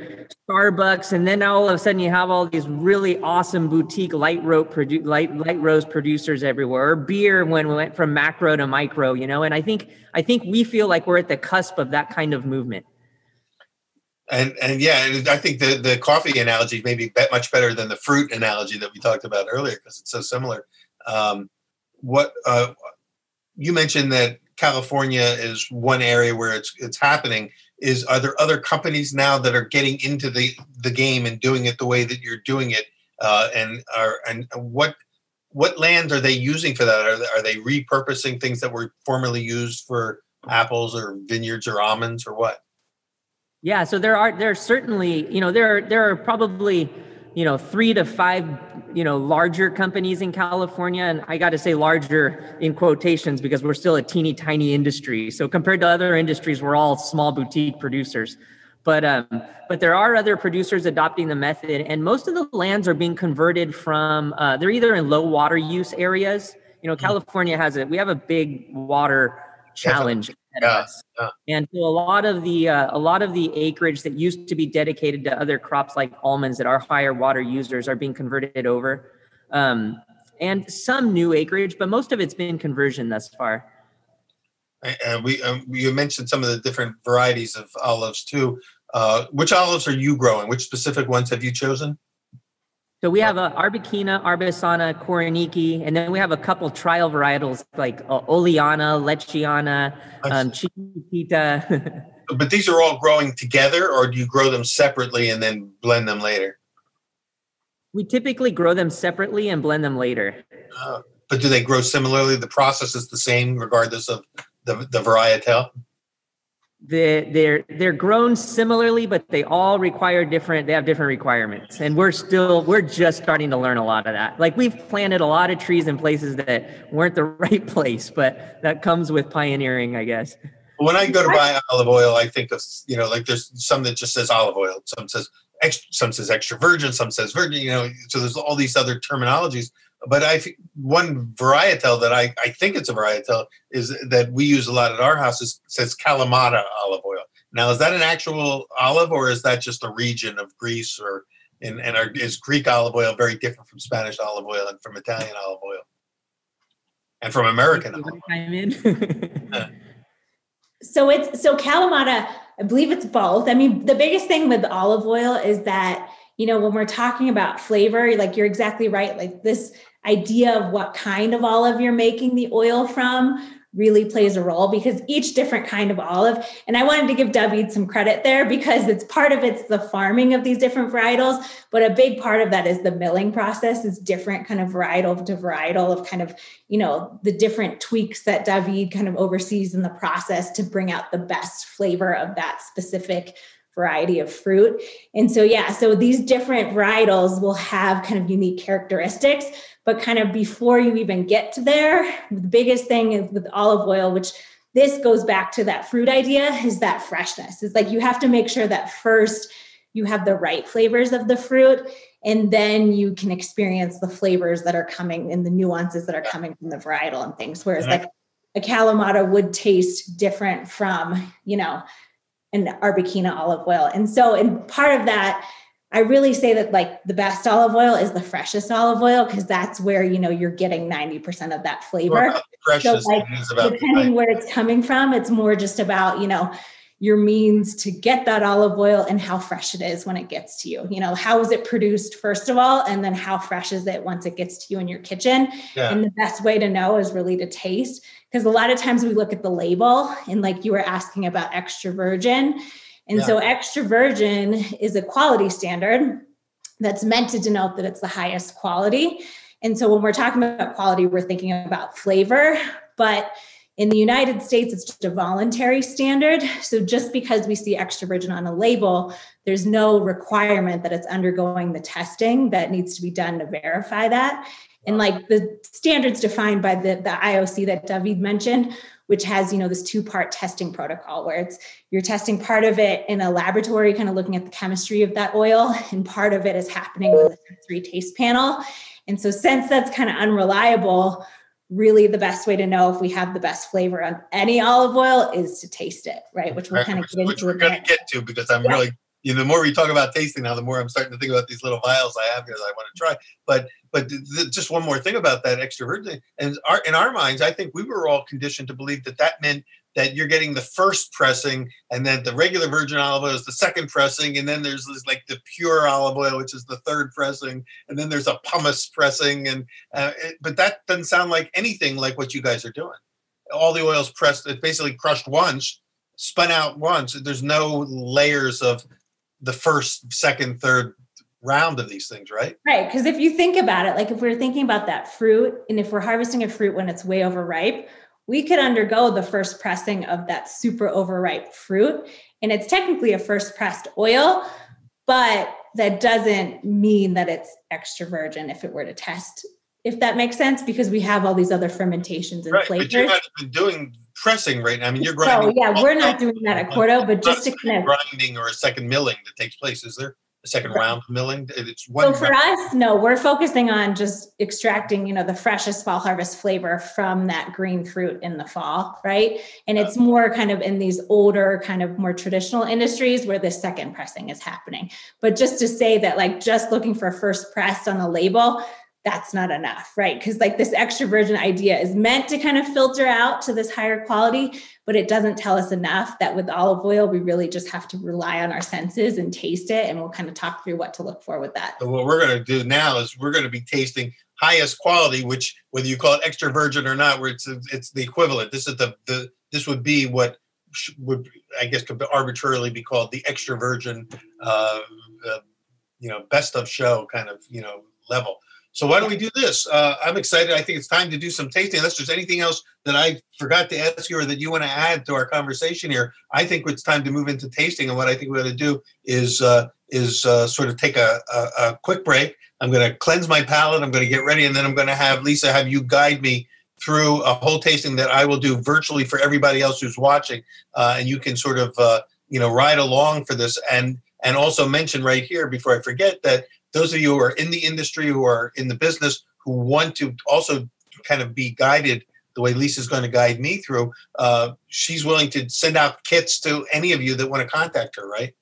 Starbucks, and then all of a sudden you have all these really awesome boutique light rope produ- light light roast producers everywhere. Or beer when we went from macro to micro, you know. And I think I think we feel like we're at the cusp of that kind of movement. And and yeah, I think the the coffee analogy may be much better than the fruit analogy that we talked about earlier because it's so similar. Um, what uh, you mentioned that California is one area where it's it's happening is are there other companies now that are getting into the the game and doing it the way that you're doing it? Uh, and are and what what land are they using for that? Are they, are they repurposing things that were formerly used for apples or vineyards or almonds or what? Yeah so there are there are certainly you know there are there are probably you know three to five you know larger companies in california and i got to say larger in quotations because we're still a teeny tiny industry. So compared to other industries we're all small boutique producers. But um, but there are other producers adopting the method and most of the lands are being converted from uh, they're either in low water use areas. You know california has it we have a big water challenge yeah, yeah. And so a lot of the uh, a lot of the acreage that used to be dedicated to other crops like almonds that are higher water users are being converted over, um, and some new acreage, but most of it's been conversion thus far. And we um, you mentioned some of the different varieties of olives too. Uh, which olives are you growing? Which specific ones have you chosen? So we have a Arbequina, Arbosana, Koroneiki, and then we have a couple trial varietals like uh, Oliana, Lecciana, um, Chiquita. but these are all growing together, or do you grow them separately and then blend them later? We typically grow them separately and blend them later. Uh, but do they grow similarly? The process is the same regardless of the, the varietal? They they're they're grown similarly but they all require different they have different requirements. And we're still we're just starting to learn a lot of that. Like we've planted a lot of trees in places that weren't the right place but that comes with pioneering i guess. When i go to buy olive oil i think of you know like there's some that just says olive oil. Some says extra some says extra virgin some says virgin you know so there's all these other terminologies but I one varietal that I, I think it's a varietal is that we use a lot at our house is says Kalamata olive oil. Now, is that an actual olive or is that just a region of Greece or and, and are, is Greek olive oil very different from Spanish olive oil and from Italian olive oil and from American olive oil? So it's so Kalamata. I believe it's both. I mean, the biggest thing with olive oil is that you know, when we're talking about flavor, like you're exactly right. Like this idea of what kind of olive you're making the oil from really plays a role because each different kind of olive and i wanted to give david some credit there because it's part of it's the farming of these different varietals but a big part of that is the milling process is different kind of varietal to varietal of kind of you know the different tweaks that david kind of oversees in the process to bring out the best flavor of that specific variety of fruit. And so yeah so these different varietals will have kind of unique characteristics but kind of before you even get to there, the biggest thing is with olive oil, which this goes back to that fruit idea, is that freshness. It's like you have to make sure that first you have the right flavors of the fruit and then you can experience the flavors that are coming and the nuances that are coming from the varietal and things. Whereas like a kalamata would taste different from you know an arbequina olive oil and so and part of that I really say that like the best olive oil is the freshest olive oil because that's where you know you're getting 90% of that flavor. so like depending where it's coming from, it's more just about, you know, your means to get that olive oil and how fresh it is when it gets to you. You know, how is it produced first of all, and then how fresh is it once it gets to you in your kitchen? Yeah. And the best way to know is really to taste because a lot of times we look at the label and like you were asking about extra virgin and yeah. so extra virgin is a quality standard that's meant to denote that it's the highest quality. And so when we're talking about quality, we're thinking about flavor, but in the United States, it's just a voluntary standard. So just because we see extra virgin on a label, there's no requirement that it's undergoing the testing that needs to be done to verify that. And like the standards defined by the, the IOC that David mentioned which has you know this two part testing protocol where it's you're testing part of it in a laboratory kind of looking at the chemistry of that oil and part of it is happening with a sensory taste panel. And so since that's kind of unreliable really the best way to know if we have the best flavor on any olive oil is to taste it right? Which we'll kind of get which into we're going to get to because i'm yeah. really you know, the more we talk about tasting now, the more I'm starting to think about these little vials I have here that I want to try. But but th- th- just one more thing about that extra virgin, and our, in our minds, I think we were all conditioned to believe that that meant that you're getting the first pressing, and then the regular virgin olive oil is the second pressing, and then there's this, like the pure olive oil, which is the third pressing, and then there's a pomace pressing, and uh, it, but that doesn't sound like anything like what you guys are doing. All the oils pressed, it's basically crushed once, spun out once. There's no layers of the first, second, third round of these things, right? Right. Because if you think about it, like if we're thinking about that fruit, and if we're harvesting a fruit when it's way overripe, we could undergo the first pressing of that super overripe fruit. And it's technically a first pressed oil, but that doesn't mean that it's extra virgin if it were to test, if that makes sense, because we have all these other fermentations and right, flavors. But you're not even doing pressing right now. I mean, you're grinding. So yeah, we're not doing that at Corto, but just to kind of grinding or a second milling that takes place. Is there a second right. round milling? It's one. So for us, no, we're focusing on just extracting, you know, the freshest fall harvest flavor from that green fruit in the fall, right? And it's more kind of in these older, kind of more traditional industries where the second pressing is happening. But just to say that, like, just looking for first pressed on the label that's not enough, right? Because like this extra virgin idea is meant to kind of filter out to this higher quality, but it doesn't tell us enough that with olive oil, we really just have to rely on our senses and taste it. And we'll kind of talk through what to look for with that. So what we're going to do now is we're going to be tasting highest quality, which whether you call it extra virgin or not, where it's it's the equivalent. This is the the this would be what would I guess could arbitrarily be called the extra virgin, uh, uh, you know, best of show kind of you know level. So why don't we do this? Uh, I'm excited. I think it's time to do some tasting. Unless there's anything else that I forgot to ask you or that you want to add to our conversation here, I think it's time to move into tasting. And what I think we ought to do is uh, is uh, sort of take a, a, a quick break. I'm going to cleanse my palate. I'm going to get ready, and then I'm going to have Lisa have you guide me through a whole tasting that I will do virtually for everybody else who's watching, uh, and you can sort of uh, you know ride along for this and and also mention right here before I forget that those of you who are in the industry, who are in the business, who want to also kind of be guided the way Lisa's going to guide me through, uh, she's willing to send out kits to any of you that want to contact her, right?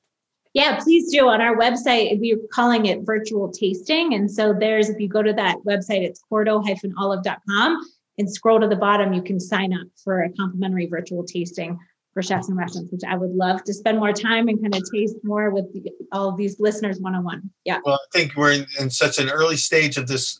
Yeah, please do. On our website, we're calling it virtual tasting. And so there's, if you go to that website, it's corto-olive.com and scroll to the bottom, you can sign up for a complimentary virtual tasting for chefs and restaurants, which I would love to spend more time and kind of taste more with all these listeners one on one. Yeah. Well, I think we're in, in, such an early stage of this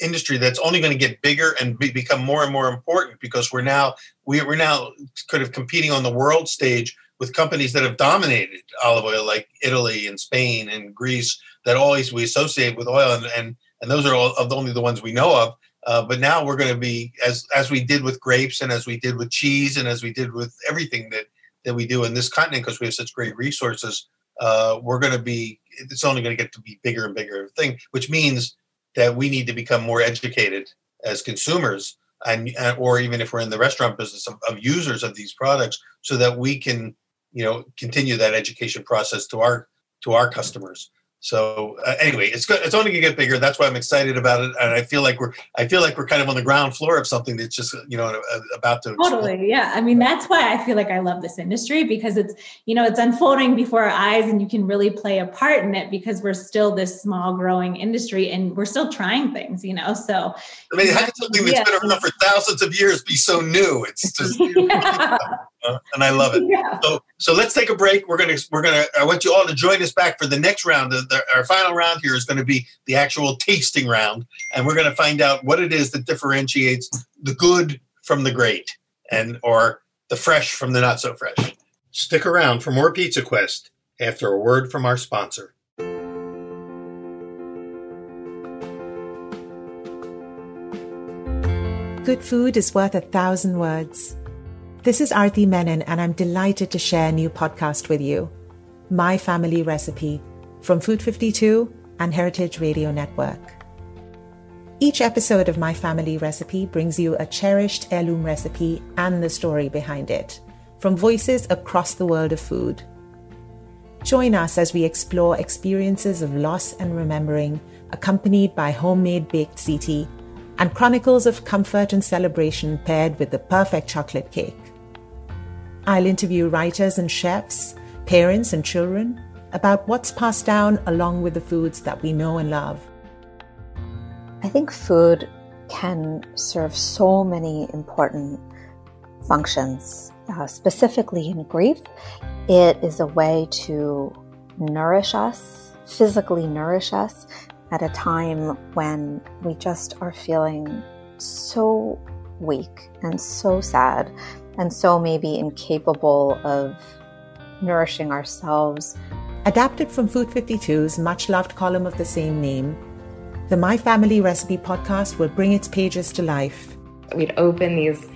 industry that's only going to get bigger and be, become more and more important because we're now we, we're now kind of competing on the world stage with companies that have dominated olive oil, like Italy and Spain and Greece, that always we associate with oil, and and, and those are all of the, only the ones we know of. Uh, but now we're going to be as as we did with grapes and as we did with cheese and as we did with everything that that we do in this continent because we have such great resources. Uh, we're going to be it's only going to get to be bigger and bigger thing, which means that we need to become more educated as consumers and or even if we're in the restaurant business of, of users of these products so that we can you know continue that education process to our to our customers so uh, anyway, it's good. It's only gonna get bigger. That's why I'm excited about it, and I feel like we're I feel like we're kind of on the ground floor of something that's just you know about to totally. Explode. Yeah, I mean that's why I feel like I love this industry because it's you know it's unfolding before our eyes, and you can really play a part in it because we're still this small growing industry, and we're still trying things. You know, so I mean, how can something that's yeah. been around for thousands of years be so new? It's just. yeah. Uh, and I love it. Yeah. So, so let's take a break. We're gonna, we're gonna. I want you all to join us back for the next round. The, the, our final round here is going to be the actual tasting round, and we're going to find out what it is that differentiates the good from the great, and or the fresh from the not so fresh. Stick around for more Pizza Quest after a word from our sponsor. Good food is worth a thousand words. This is Arati Menon, and I'm delighted to share a new podcast with you My Family Recipe from Food 52 and Heritage Radio Network. Each episode of My Family Recipe brings you a cherished heirloom recipe and the story behind it from voices across the world of food. Join us as we explore experiences of loss and remembering, accompanied by homemade baked ziti and chronicles of comfort and celebration paired with the perfect chocolate cake. I'll interview writers and chefs, parents and children about what's passed down along with the foods that we know and love. I think food can serve so many important functions. Uh, specifically in grief, it is a way to nourish us, physically nourish us, at a time when we just are feeling so weak and so sad and so maybe incapable of nourishing ourselves. Adapted from Food 52's much loved column of the same name, the My Family Recipe podcast will bring its pages to life. We'd open these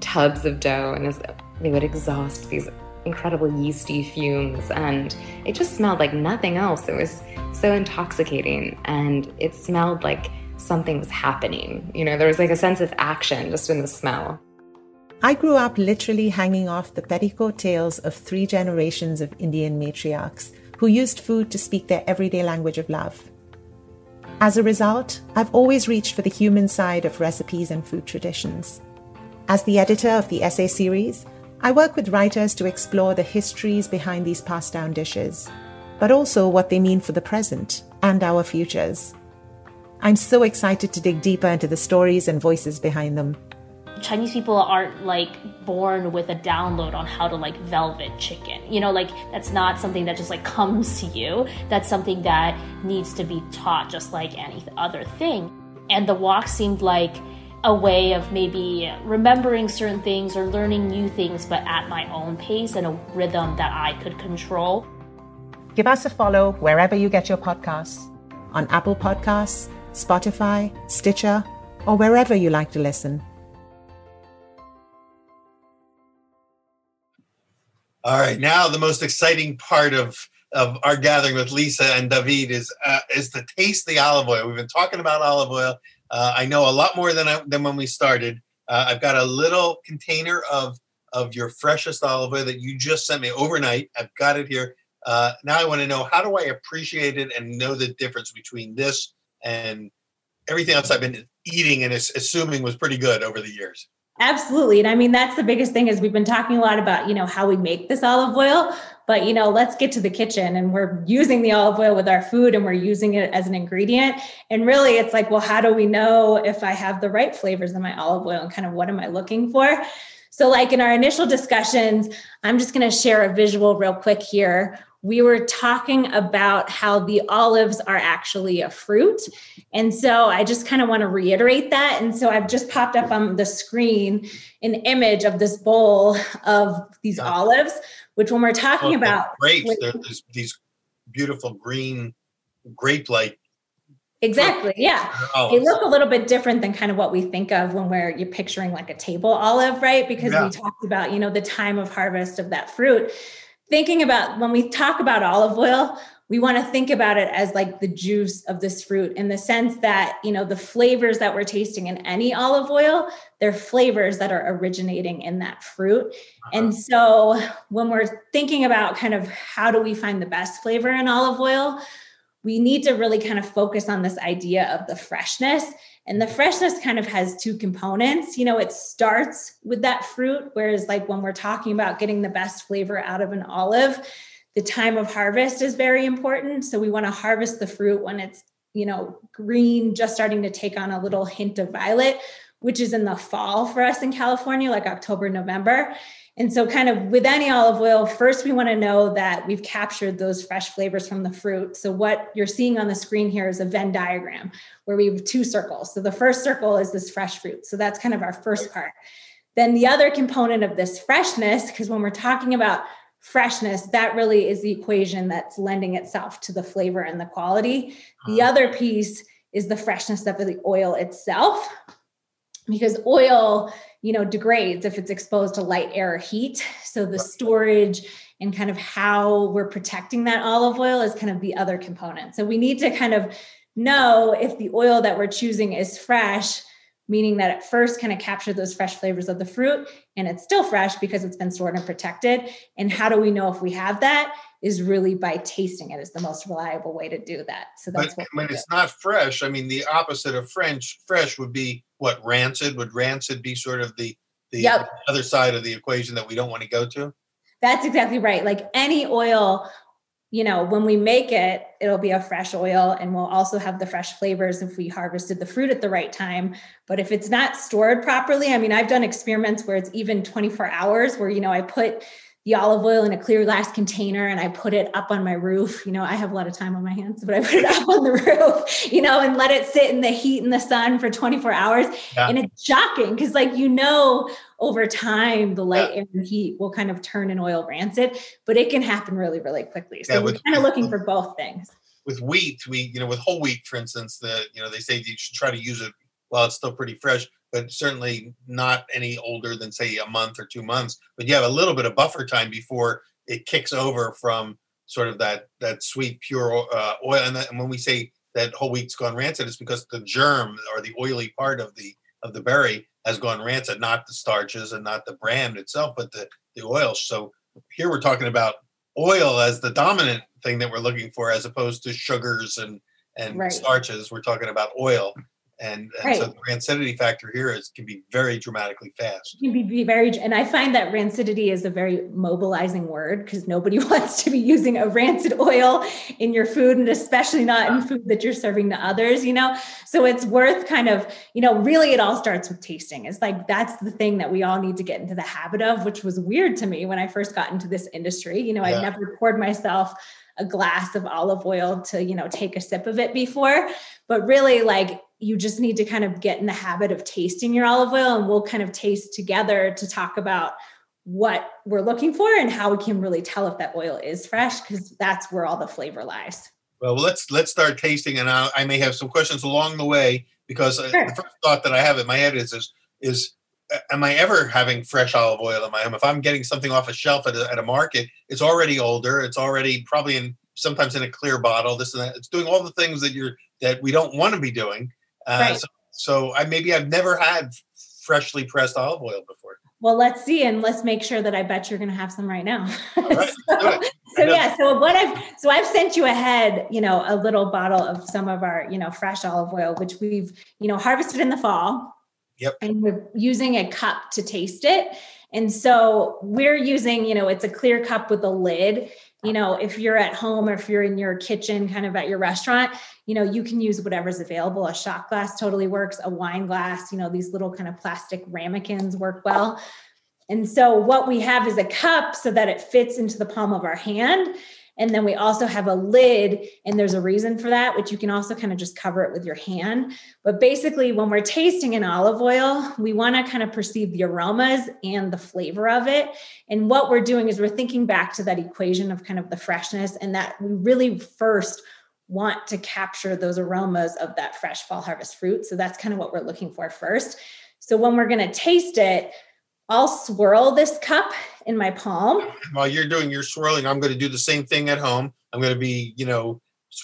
tubs of dough and they would exhaust these incredible yeasty fumes, and it just smelled like nothing else. It was so intoxicating, and it smelled like something was happening. You know, there was like a sense of action just in the smell. I grew up literally hanging off the petticoat tails of three generations of Indian matriarchs who used food to speak their everyday language of love. As a result, I've always reached for the human side of recipes and food traditions. As the editor of the essay series, I work with writers to explore the histories behind these passed down dishes, but also what they mean for the present and our futures. I'm so excited to dig deeper into the stories and voices behind them Chinese people aren't like born with a download on how to like velvet chicken. You know, like that's not something that just like comes to you. That's something that needs to be taught just like any other thing. And the wok seemed like a way of maybe remembering certain things or learning new things, but at my own pace and a rhythm that I could control. Give us a follow wherever you get your podcasts on Apple Podcasts, Spotify, Stitcher, or wherever you like to listen. All right, now the most exciting part of of our gathering with Lisa and David is uh, is to taste the olive oil. We've been talking about olive oil. Uh, I know a lot more than I, than when we started. Uh, I've got a little container of of your freshest olive oil that you just sent me overnight. I've got it here. Uh, now I want to know how do I appreciate it and know the difference between this and everything else I've been eating and assuming was pretty good over the years. Absolutely. And I mean, that's the biggest thing is we've been talking a lot about, you know, how we make this olive oil, but you know, let's get to the kitchen and we're using the olive oil with our food and we're using it as an ingredient. And really it's like, well, how do we know if I have the right flavors in my olive oil and kind of what am I looking for? So, like in our initial discussions, I'm just going to share a visual real quick here. We were talking about how the olives are actually a fruit. And so I just kind of want to reiterate that. And so I've just popped up on the screen an image of this bowl of these yeah. olives, which when we're talking well, about grapes, these beautiful green grape like Exactly. Yeah. They look a little bit different than kind of what we think of when we're you're picturing like a table olive, right? Because yeah. we talked about, you know, the time of harvest of that fruit. Thinking about when we talk about olive oil, we want to think about it as like the juice of this fruit in the sense that, you know, the flavors that we're tasting in any olive oil, they're flavors that are originating in that fruit. Uh-huh. And so when we're thinking about kind of how do we find the best flavor in olive oil, we need to really kind of focus on this idea of the freshness. And the freshness kind of has two components. You know, it starts with that fruit, whereas, like, when we're talking about getting the best flavor out of an olive, the time of harvest is very important. So, we want to harvest the fruit when it's, you know, green, just starting to take on a little hint of violet, which is in the fall for us in California, like October, November. And so, kind of with any olive oil, first we want to know that we've captured those fresh flavors from the fruit. So, what you're seeing on the screen here is a Venn diagram where we have two circles. So, the first circle is this fresh fruit. So, that's kind of our first part. Then, the other component of this freshness, because when we're talking about freshness, that really is the equation that's lending itself to the flavor and the quality. The uh-huh. other piece is the freshness of the oil itself, because oil you know degrades if it's exposed to light air or heat. So the storage and kind of how we're protecting that olive oil is kind of the other component. So we need to kind of know if the oil that we're choosing is fresh meaning that it first kind of captured those fresh flavors of the fruit and it's still fresh because it's been stored and protected. And how do we know if we have that is really by tasting it is the most reliable way to do that. So that's but when it's not fresh i mean the opposite of french fresh would be what rancid would rancid be sort of the the yep. other side of the equation that we don't want to go to? That's exactly right. Like any oil you know when we make it it'll be a fresh oil and we'll also have the fresh flavors if we harvested the fruit at the right time. But if it's not stored properly i mean i've done experiments where it's even 24 hours where you know i put the olive oil in a clear glass container and I put it up on my roof. You know, I have a lot of time on my hands, but I put it up on the roof, you know, and let it sit in the heat and the sun for 24 hours. Yeah. And it's shocking because, like, you know, over time, the light yeah. and heat will kind of turn an oil rancid, but it can happen really, really quickly. So yeah, with, we're kind of looking for both things. With wheat, we, you know, with whole wheat, for instance, the, you know, they say you should try to use it while it's still pretty fresh but certainly not any older than say a month or two months. But you have a little bit of buffer time before it kicks over from sort of that that sweet pure uh, oil. And, that, and when we say that whole wheat's gone rancid, it's because the germ or the oily part of the of the berry has gone rancid, not the starches and not the bran itself, but the the oil. So here we're talking about oil as the dominant thing that we're looking for, as opposed to sugars and and right. starches. We're talking about oil and, and right. so the rancidity factor here is can be very dramatically fast. It can be, be very, and I find that rancidity is a very mobilizing word because nobody wants to be using a rancid oil in your food, and especially not in food that you're serving to others. You know, so it's worth kind of, you know, really it all starts with tasting. It's like that's the thing that we all need to get into the habit of, which was weird to me when I first got into this industry. You know, yeah. I'd never poured myself a glass of olive oil to you know take a sip of it before but really like you just need to kind of get in the habit of tasting your olive oil and we'll kind of taste together to talk about what we're looking for and how we can really tell if that oil is fresh because that's where all the flavor lies well let's let's start tasting and I, I may have some questions along the way because uh, sure. the first thought that i have in my head is is, is uh, am I ever having fresh olive oil in my home? If I'm getting something off a shelf at a, at a market, it's already older. It's already probably in sometimes in a clear bottle. This and that. It's doing all the things that you're that we don't want to be doing. Uh, right. So, so I maybe I've never had freshly pressed olive oil before. Well, let's see, and let's make sure that I bet you're going to have some right now. Right, so, so yeah, so what I've so I've sent you ahead, you know, a little bottle of some of our, you know, fresh olive oil, which we've, you know, harvested in the fall. Yep. And we're using a cup to taste it. And so we're using, you know, it's a clear cup with a lid you know if you're at home or if you're in your kitchen kind of at your restaurant you know you can use whatever's available. A shot glass totally works. A wine glass you know these little kind of plastic ramekins work well. And so what we have is a cup so that it fits into the palm of our hand. And then we also have a lid, and there's a reason for that, which you can also kind of just cover it with your hand. But basically, when we're tasting an olive oil, we want to kind of perceive the aromas and the flavor of it. And what we're doing is we're thinking back to that equation of kind of the freshness, and that we really first want to capture those aromas of that fresh fall harvest fruit. So that's kind of what we're looking for first. So when we're going to taste it, I'll swirl this cup in my palm. While you're doing your swirling, I'm going to do the same thing at home. I'm going to be, you know,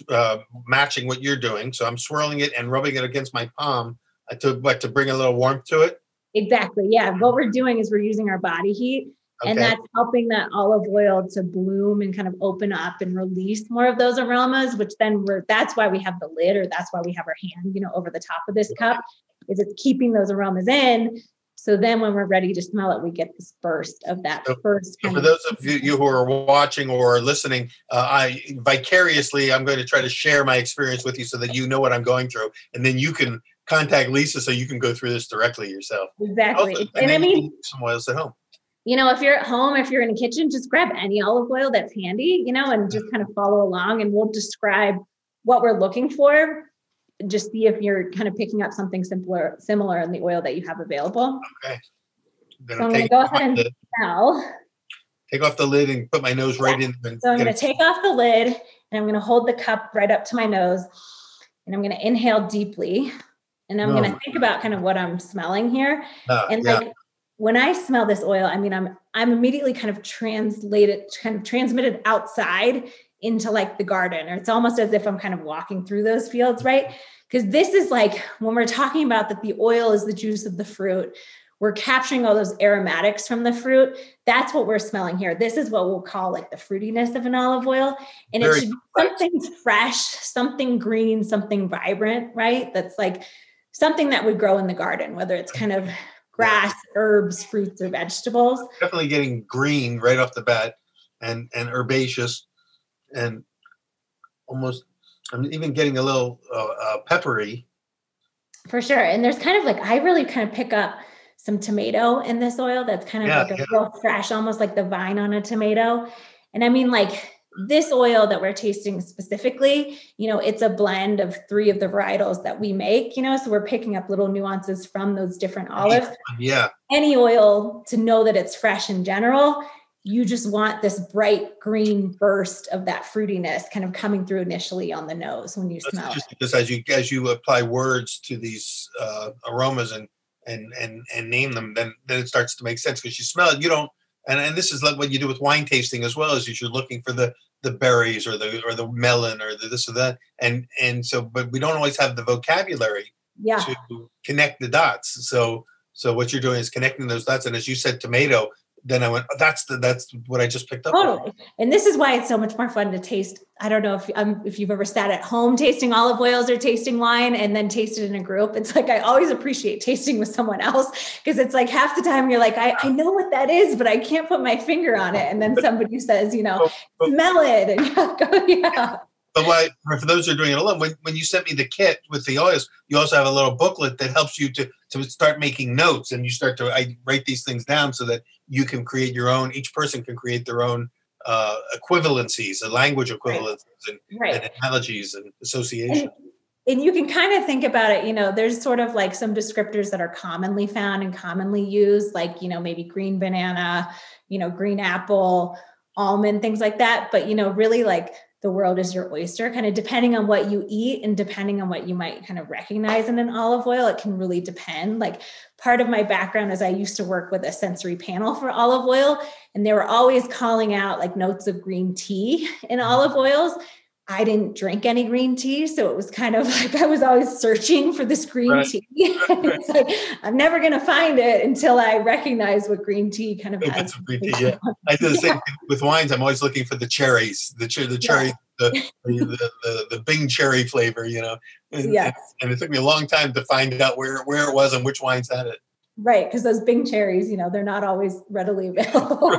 uh, matching what you're doing. So I'm swirling it and rubbing it against my palm uh, to what to bring a little warmth to it. Exactly. Yeah. What we're doing is we're using our body heat, okay. and that's helping that olive oil to bloom and kind of open up and release more of those aromas. Which then we're that's why we have the lid, or that's why we have our hand, you know, over the top of this cup, is it's keeping those aromas in so then when we're ready to smell it, we get this burst of that so, first. So for those of you who are watching or listening, uh, I vicariously, I'm going to try to share my experience with you so that you know what I'm going through. And then you can contact Lisa so you can go through this directly yourself. Exactly. Also, and, and I mean, some oils at home. You know, if you're at home, if you're in a kitchen, just grab any olive oil that's handy, you know, and just kind of follow along and we'll describe what we're looking for just see if you're kind of picking up something simpler, similar in the oil that you have available. Okay. so I'm going to go ahead and the, smell. Take off the lid and put my nose yeah. right in. so I'm going to take off the lid and I'm going to hold the cup right up to my nose and I'm going to inhale deeply. And I'm no. going to think about kind of what I'm smelling here. Uh, and yeah. like when I smell this oil, I mean, I'm I'm immediately kind of translated, kind of transmitted outside into like the garden, or it's almost as if I'm kind of walking through those fields, right? Because this is like when we're talking about that the oil is the juice of the fruit, we're capturing all those aromatics from the fruit. That's what we're smelling here. This is what we'll call like the fruitiness of an olive oil. And Very it should be something fresh, something green, something vibrant, right? That's like something that would grow in the garden, whether it's kind of grass, herbs, fruits, or vegetables. Definitely getting green right off the bat and and herbaceous and almost I'm even getting a little uh, uh, peppery. For sure, and there's kind of like I really kind of pick up some tomato in this oil. That's kind of yeah, like a yeah. real fresh, almost like the vine on a tomato. And I mean, like this oil that we're tasting specifically, you know, it's a blend of three of the varietals that we make, you know, so we're picking up little nuances from those different olives. Yeah. Any oil to know that it's fresh in general you just want this bright green burst of that fruitiness kind of coming through initially on the nose when you That's smell just because as you as you apply words to these uh, aromas and and and and name them then then it starts to make sense because you smell it you don't and and this is like what you do with wine tasting as well as you're looking for the the berries or the or the melon or the this or that and and so but we don't always have the vocabulary yeah. to connect the dots so so what you're doing is connecting those dots and as you said tomato then I went, oh, that's the that's what I just picked up. Totally. And this is why it's so much more fun to taste. I don't know if um, if you've ever sat at home tasting olive oils or tasting wine and then tasted in a group. It's like I always appreciate tasting with someone else because it's like half the time you're like, I, I know what that is, but I can't put my finger on it. And then somebody says, you know, smell it. And you go, yeah. But why, for those who are doing it alone, when, when you sent me the kit with the oils, you also have a little booklet that helps you to to start making notes, and you start to I write these things down so that you can create your own. Each person can create their own uh, equivalencies, and language equivalencies, right. And, right. and, analogies and associations. And, and you can kind of think about it. You know, there's sort of like some descriptors that are commonly found and commonly used, like you know maybe green banana, you know green apple, almond, things like that. But you know, really like the world is your oyster kind of depending on what you eat and depending on what you might kind of recognize in an olive oil it can really depend like part of my background is i used to work with a sensory panel for olive oil and they were always calling out like notes of green tea in mm-hmm. olive oils I didn't drink any green tea. So it was kind of like I was always searching for this green right. tea. it's like I'm never going to find it until I recognize what green tea kind of has. Green tea, yeah. I do the same thing with wines. I'm always looking for the cherries, the, cher- the cherry, yeah. the, the, the, the, Bing cherry flavor, you know. And, yes. and it took me a long time to find out where, where it was and which wines had it. Right, because those Bing cherries, you know, they're not always readily available.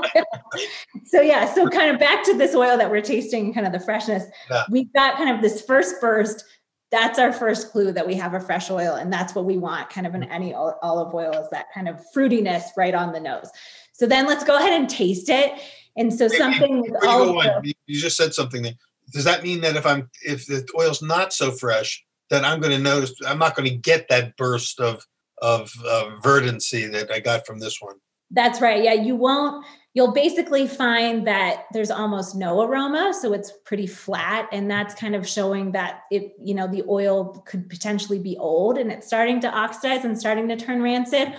so yeah, so kind of back to this oil that we're tasting, kind of the freshness. Yeah. We've got kind of this first burst. that's our first clue that we have a fresh oil and that's what we want kind of in mm-hmm. any olive oil is that kind of fruitiness right on the nose so then let's go ahead and taste it and so something you, on, you just said something there does that mean that if i'm if the oil's not so fresh then i'm going to notice i'm not going to get that burst of of uh, verdancy that i got from this one. That's right yeah you won't you'll basically find that there's almost no aroma so it's pretty flat and that's kind of showing that it you know the oil could potentially be old and it's starting to oxidize and starting to turn rancid.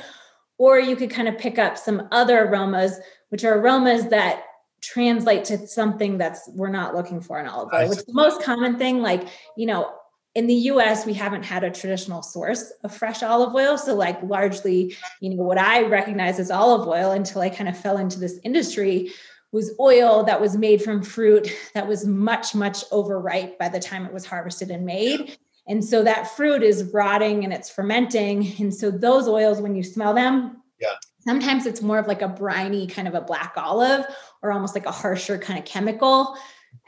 Or you could kind of pick up some other aromas which are aromas that translate to something that's we're not looking for in olive oil which is the most common thing like you know in the US, we haven't had a traditional source of fresh olive oil. So, like, largely, you know, what I recognize as olive oil until I kind of fell into this industry was oil that was made from fruit that was much, much overripe by the time it was harvested and made. And so that fruit is rotting and it's fermenting. And so those oils, when you smell them, yeah. sometimes it's more of like a briny kind of a black olive or almost like a harsher kind of chemical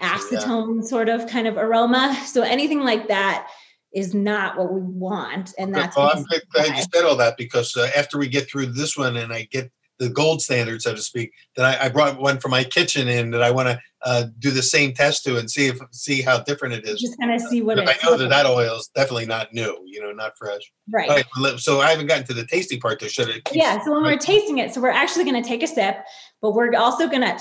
acetone yeah. sort of kind of aroma. So anything like that is not what we want. And that's well, I'm glad you said all that because uh, after we get through this one and I get the gold standard, so to speak, then I, I brought one from my kitchen in that I want to uh, do the same test to and see if see how different it is. Just kind of see what I know that that oil is definitely not new, you know, not fresh. Right. right. So I haven't gotten to the tasting part. Though, should it? Yeah. So when we're tasting it, so we're actually going to take a sip, but we're also going to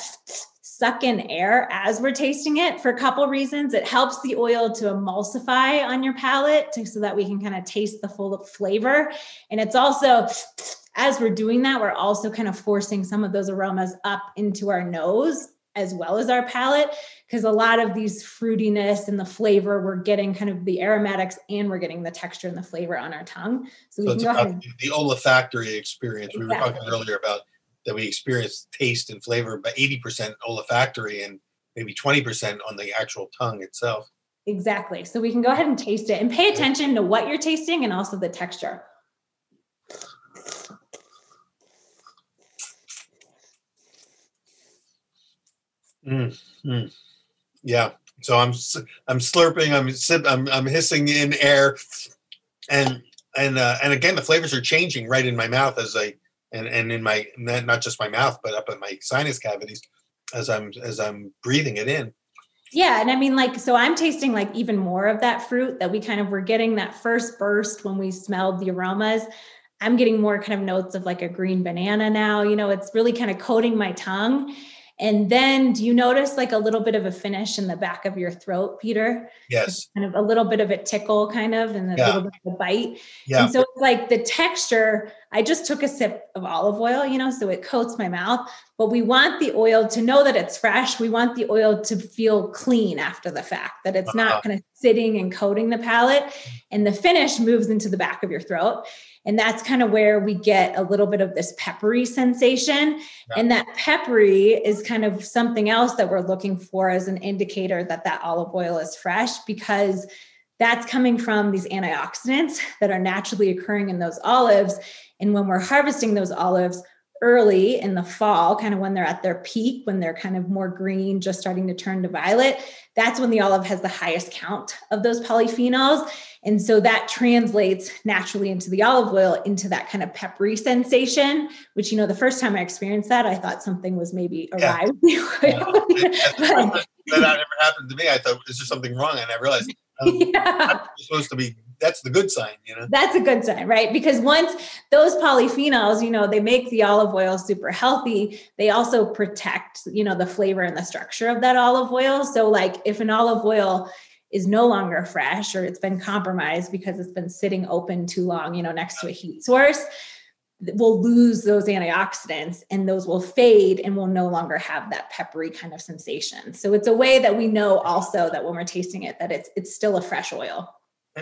suck in air as we're tasting it for a couple reasons. It helps the oil to emulsify on your palate to, so that we can kind of taste the full flavor. And it's also, as we're doing that, we're also kind of forcing some of those aromas up into our nose as well as our palate because a lot of these fruitiness and the flavor we're getting kind of the aromatics and we're getting the texture and the flavor on our tongue so, so it's about the olfactory experience exactly. we were talking earlier about that we experience taste and flavor, but 80% olfactory and maybe 20% on the actual tongue itself. Exactly. So we can go ahead and taste it and pay attention to what you're tasting and also the texture. Mm, mm. Yeah. So I'm I'm slurping. I'm sip. I'm I'm hissing in air, and and uh, and again the flavors are changing right in my mouth as I and and in my not just my mouth but up in my sinus cavities as i'm as i'm breathing it in yeah and i mean like so i'm tasting like even more of that fruit that we kind of were getting that first burst when we smelled the aromas i'm getting more kind of notes of like a green banana now you know it's really kind of coating my tongue and then do you notice like a little bit of a finish in the back of your throat, Peter? Yes. Kind of a little bit of a tickle, kind of, and a yeah. little bit of a bite. Yeah. And so it's like the texture, I just took a sip of olive oil, you know, so it coats my mouth. But we want the oil to know that it's fresh. We want the oil to feel clean after the fact, that it's not kind of sitting and coating the palate. And the finish moves into the back of your throat. And that's kind of where we get a little bit of this peppery sensation. Yeah. And that peppery is kind of something else that we're looking for as an indicator that that olive oil is fresh because that's coming from these antioxidants that are naturally occurring in those olives. And when we're harvesting those olives, early in the fall, kind of when they're at their peak, when they're kind of more green, just starting to turn to violet, that's when the olive has the highest count of those polyphenols. And so that translates naturally into the olive oil, into that kind of peppery sensation, which, you know, the first time I experienced that, I thought something was maybe awry yeah. yeah. that never happened to me. I thought, is there something wrong? And I realized um, yeah. supposed to be that's the good sign, you know. That's a good sign, right? Because once those polyphenols, you know, they make the olive oil super healthy, they also protect, you know, the flavor and the structure of that olive oil. So like if an olive oil is no longer fresh or it's been compromised because it's been sitting open too long, you know, next to a heat source, we'll lose those antioxidants and those will fade and we'll no longer have that peppery kind of sensation. So it's a way that we know also that when we're tasting it that it's it's still a fresh oil.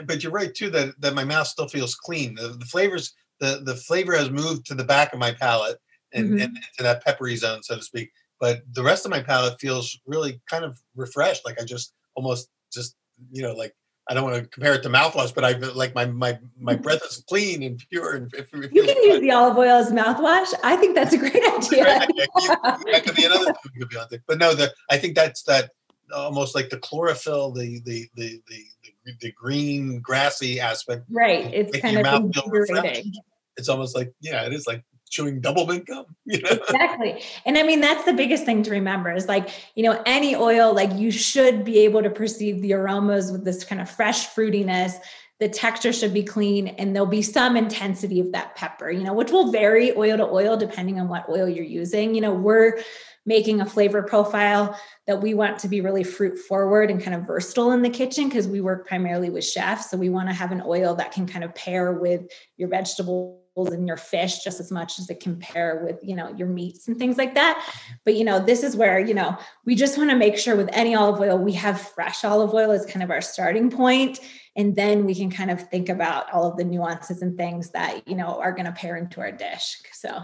But you're right too that that my mouth still feels clean. The, the flavors the the flavor has moved to the back of my palate and, mm-hmm. and to that peppery zone so to speak. But the rest of my palate feels really kind of refreshed like I just almost just you know like I don't want to compare it to mouthwash, but I like my my my mm-hmm. breath is clean and pure. And if, if you can use the olive oil as mouthwash. I think that's a great idea. that could be another thing could be on there. But no, the I think that's that almost like the chlorophyll, the the the the, the, the green grassy aspect. Right. It's kind of invigorating. It's almost like yeah, it is like chewing Doublemint gum. You know? exactly and i mean that's the biggest thing to remember is like you know any oil like you should be able to perceive the aromas with this kind of fresh fruitiness the texture should be clean and there'll be some intensity of that pepper you know which will vary oil to oil depending on what oil you're using you know we're making a flavor profile that we want to be really fruit forward and kind of versatile in the kitchen because we work primarily with chefs. So we want to have an oil that can kind of pair with your vegetables and your fish just as much as it can pair with you know your meats and things like that. But you know this is where you know we just want to make sure with any olive oil we have fresh olive oil as kind of our starting point. And then we can kind of think about all of the nuances and things that you know are going to pair into our dish. So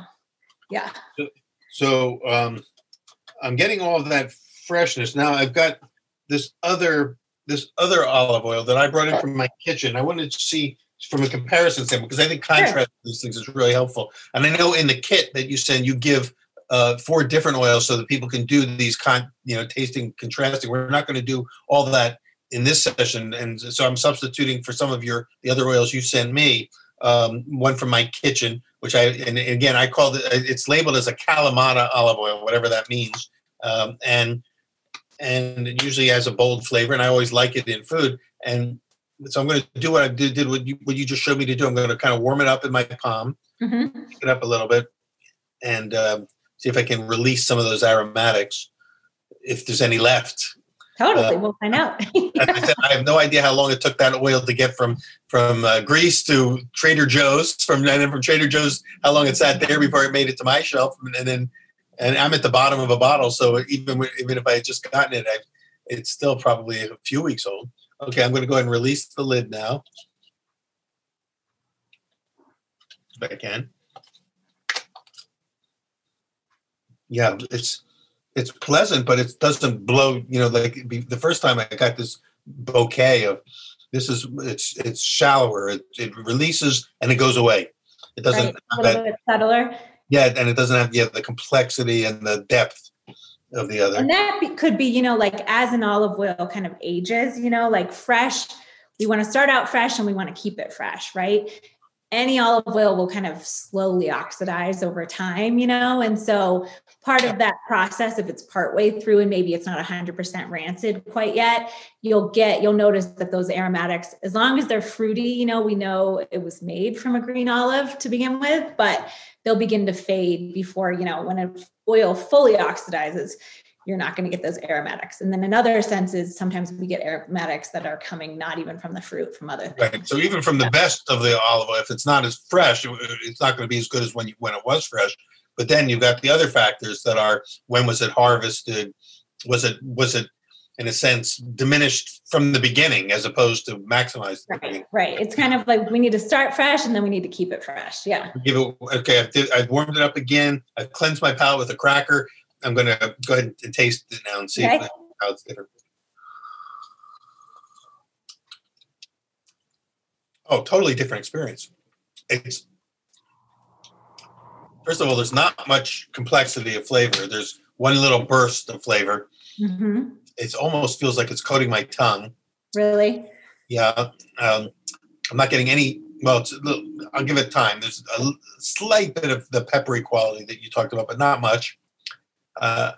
yeah. So um, I'm getting all of that freshness. Now I've got this other this other olive oil that I brought in from my kitchen. I wanted to see from a comparison standpoint because I think contrast these things is really helpful. And I know in the kit that you send, you give uh, four different oils so that people can do these con you know tasting contrasting. We're not going to do all that in this session, and so I'm substituting for some of your the other oils you send me. Um, one from my kitchen, which I and again I called it. It's labeled as a Kalamata olive oil, whatever that means, um, and and it usually has a bold flavor, and I always like it in food. And so I'm going to do what I did, did what you what you just showed me to do. I'm going to kind of warm it up in my palm, Mhm. pick it up a little bit, and um, see if I can release some of those aromatics, if there's any left. Totally Uh, we'll find out I said, I have no idea how long it took that oil to get from from uh, Greece to Trader Joe's, from and then from Trader Joe's, how long it sat there before it made it to my shelf, and then and I'm at the bottom of a bottle, so even when- even if I had just gotten it, I, it's still probably a few weeks old. Okay, I'm going to go ahead and release the lid now, if I can. Yeah, it's it's pleasant, but it doesn't blow. You know, like be- the first time I got this bouquet of this is it's it's shallower. It, it releases and it goes away. It doesn't right? a that little bit subtler yeah, and it doesn't have yeah, the complexity and the depth of the other. And that be, could be, you know, like as an olive oil kind of ages, you know, like fresh, we want to start out fresh and we want to keep it fresh, right? Any olive oil will kind of slowly oxidize over time, you know? And so part of that process, if it's partway through and maybe it's not 100% rancid quite yet, you'll get, you'll notice that those aromatics, as long as they're fruity, you know, we know it was made from a green olive to begin with, but they'll begin to fade before, you know, when an oil fully oxidizes, you're not going to get those aromatics. And then another sense is sometimes we get aromatics that are coming not even from the fruit, from other things. Right. So even from the best of the olive oil, if it's not as fresh, it's not going to be as good as when you, when it was fresh. But then you've got the other factors that are when was it harvested? Was it was it in a sense diminished from the beginning as opposed to maximized? Right, right. It's kind of like we need to start fresh and then we need to keep it fresh. Yeah. Give it okay. I've, I've warmed it up again. I've cleansed my palate with a cracker. I'm going to go ahead and taste it now and see Okay. it- how it's different. Oh, totally different experience. It's first of all, there's not much complexity of flavor. There's one little burst of flavor. hmm It almost feels like it's coating my tongue. Really? Yeah, um, I'm not getting any. Well, it's a little, I'll give it time. There's a slight bit of the peppery quality that you talked about, but not much. Uh,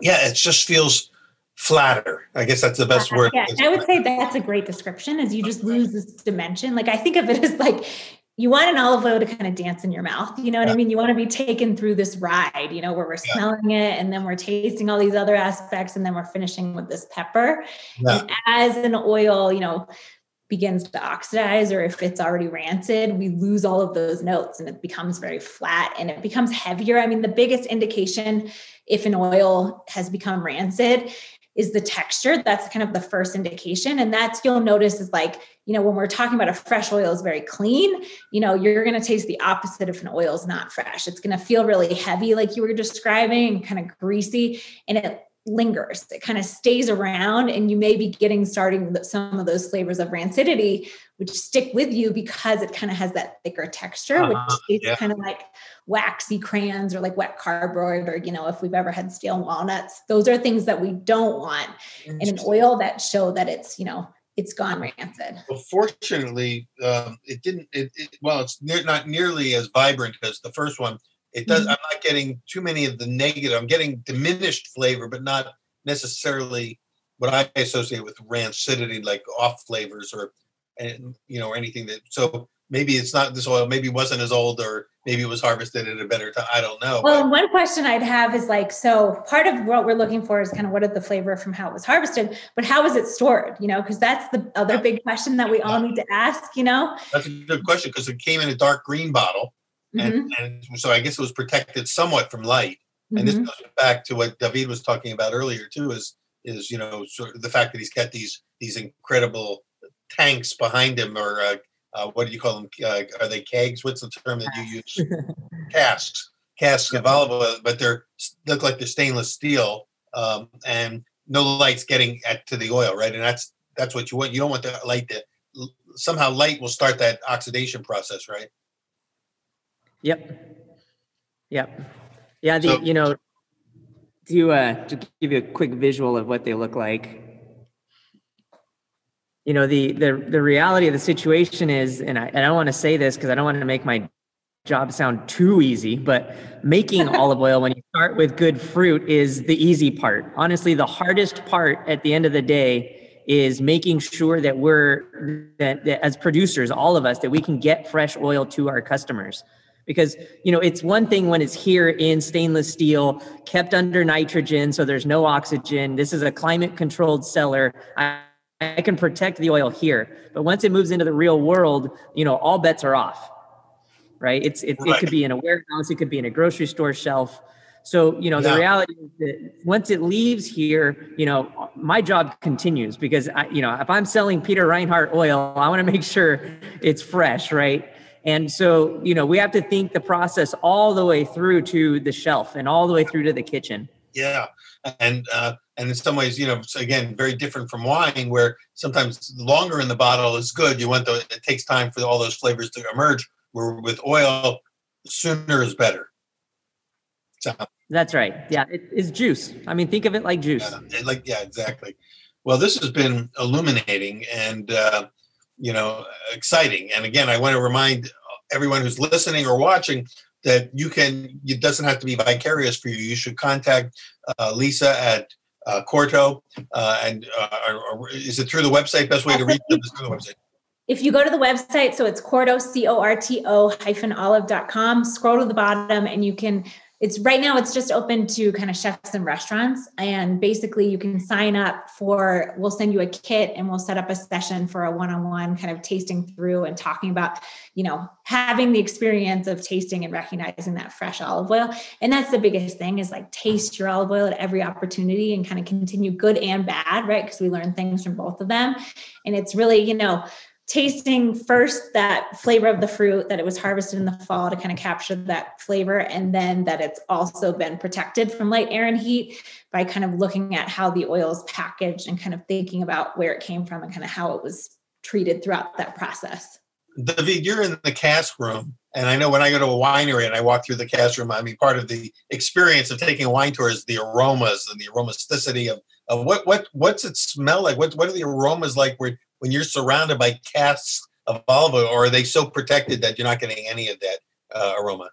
yeah, it just feels flatter. I guess that's the best word. Yeah, I would say that's a great description. Is you just lose this dimension. Like I think of it as like you want an olive oil to kind of dance in your mouth. You know what I mean? You want to be taken through this ride. You know where we're Yeah. smelling it, and then we're tasting all these other aspects, and then we're finishing with this pepper. Yeah. And as an oil, you know, begins to oxidize, or if it's already rancid, we lose all of those notes, and it becomes very flat, and it becomes heavier. I mean, the biggest indication if an oil has become rancid is the texture. That's kind of the first indication. And that's you'll notice is like, you know, when we're talking about a fresh oil is very clean, you know, you're going to taste the opposite if an oil is not fresh. It's going to feel really heavy, like you were describing, kind of greasy. And it lingers. It kind of stays around, and you may be getting starting with some of those flavors of rancidity, which stick with you because it kind of has that thicker texture, uh-huh, which tastes yeah. kind of like waxy crayons or like wet cardboard, or you know, if we've ever had stale walnuts, those are things that we don't want in an oil that show that it's you know it's gone rancid. Well, fortunately, um, it didn't. It, it, well, it's ne- not nearly as vibrant as the first one it does. Mm-hmm. I'm not getting too many of the negative. I'm getting diminished flavor, but not necessarily what I associate with rancidity, like off flavors or, and you know, or anything that. So maybe it's not this oil. Maybe wasn't as old, or maybe it was harvested at a better time. I don't know. Well, but. one question I'd have is like, so part of what we're looking for is kind of what is the flavor from how it was harvested, but how was it stored? You know, because that's the other big question that we all need to ask. You know, that's a good question because it came in a dark green bottle Mm-hmm. And, and, so I guess it was protected somewhat from light. Mm-hmm. And this mm-hmm. goes back to what David was talking about earlier too. Is is you know sort of the fact that he's got these these incredible tanks behind him, or uh, uh, what do you call them? Uh, are they kegs? What's the term that you use? casks, casks of olive oil, but they're look like they're stainless steel, um, and no light's getting at to the oil, right? And that's that's what you want. You don't want the light to somehow light will start that oxidation process, right? Yep. Yep. Yeah. The, so, you know, to uh, to give you a quick visual of what they look like. You know, the the the reality of the situation is, and I, and I don't want to say this because I don't want to make my job sound too easy, but making olive oil when you start with good fruit is the easy part. Honestly, the hardest part at the end of the day is making sure that we're that, that as producers, all of us, that we can get fresh oil to our customers because you know it's one thing when it's here in stainless steel kept under nitrogen so there's no oxygen. This is a climate controlled cellar I, I can protect the oil here. But once it moves into the real world you know all bets are off right? It's it, right. it could be in a warehouse it could be in a grocery store shelf. So you know yeah. the reality is that once it leaves here you know my job continues because i you know if i'm selling peter reinhart oil i want to make sure it's fresh right and so, you know, we have to think the process all the way through to the shelf and all the way through to the kitchen. Yeah. And, uh, and in some ways, you know, again, very different from wine, where sometimes longer in the bottle is good. You want the, it takes time for all those flavors to emerge. Where with oil, sooner is better. So that's right. Yeah, it is juice. I mean, think of it like juice. Yeah, like yeah, exactly. Well, this has been illuminating, and uh, you know, exciting. And again, I want to remind everyone who's listening or watching that you can, it doesn't have to be vicarious for you. You should contact uh, Lisa at uh, Corto. Uh, and uh, or, is it through the website? Best way to reach them is through the website. If you go to the website, so it's Corto, C O R T O hyphen olive.com, scroll to the bottom and you can it's right now it's just open to kind of chefs and restaurants and basically you can sign up for we'll send you a kit and we'll set up a session for a one-on-one kind of tasting through and talking about you know having the experience of tasting and recognizing that fresh olive oil. And that's the biggest thing is like taste your olive oil at every opportunity and kind of continue good and bad right? Because we learn things from both of them. And it's really you know tasting first that flavor of the fruit that it was harvested in the fall to kind of capture that flavor and then that it's also been protected from light air and heat by kind of looking at how the oil is packaged and kind of thinking about where it came from and kind of how it was treated throughout that process. David you're in the cask room and i know when i go to a winery and i walk through the cask room i mean part of the experience of taking a wine tour is the aromas and the aromaticity of, of what what what's it smell like? What what are the aromas like where when you're surrounded by casks of olive oil, or are they so protected that you're not getting any of that uh, aroma?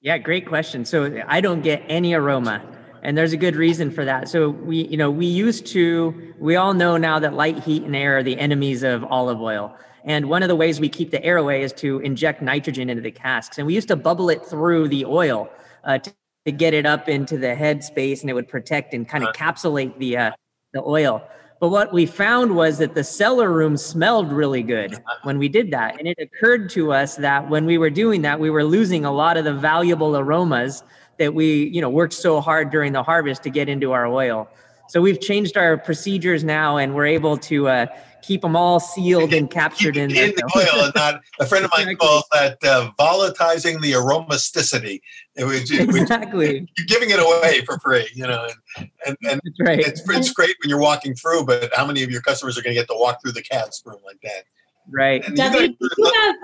Yeah, great question. So I don't get any aroma. And there's a good reason for that. So we, you know, we used to, we all know now that light, heat, and air are the enemies of olive oil. And one of the ways we keep the air away is to inject nitrogen into the casks. And we used to bubble it through the oil uh, to, to, get it up into the head space, and it would protect and kind of uh-huh. encapsulate the uh, the oil. But what we found was that the cellar room smelled really good when we did that. And it occurred to us that when we were doing that, we were losing a lot of the valuable aromas that we, you know, worked so hard during the harvest to get into our oil. So we've changed our procedures now, and we're able to uh, keep them all sealed and captured in, in the oil. And not a friend of mine exactly. calls that uh, volatilizing the aromasticity. Which, exactly. Which you're giving it away for free, you know. And, and, and right. it's, it's great when you're walking through, but how many of your customers are going to get to walk through the cask room like that? Right. David, you you have,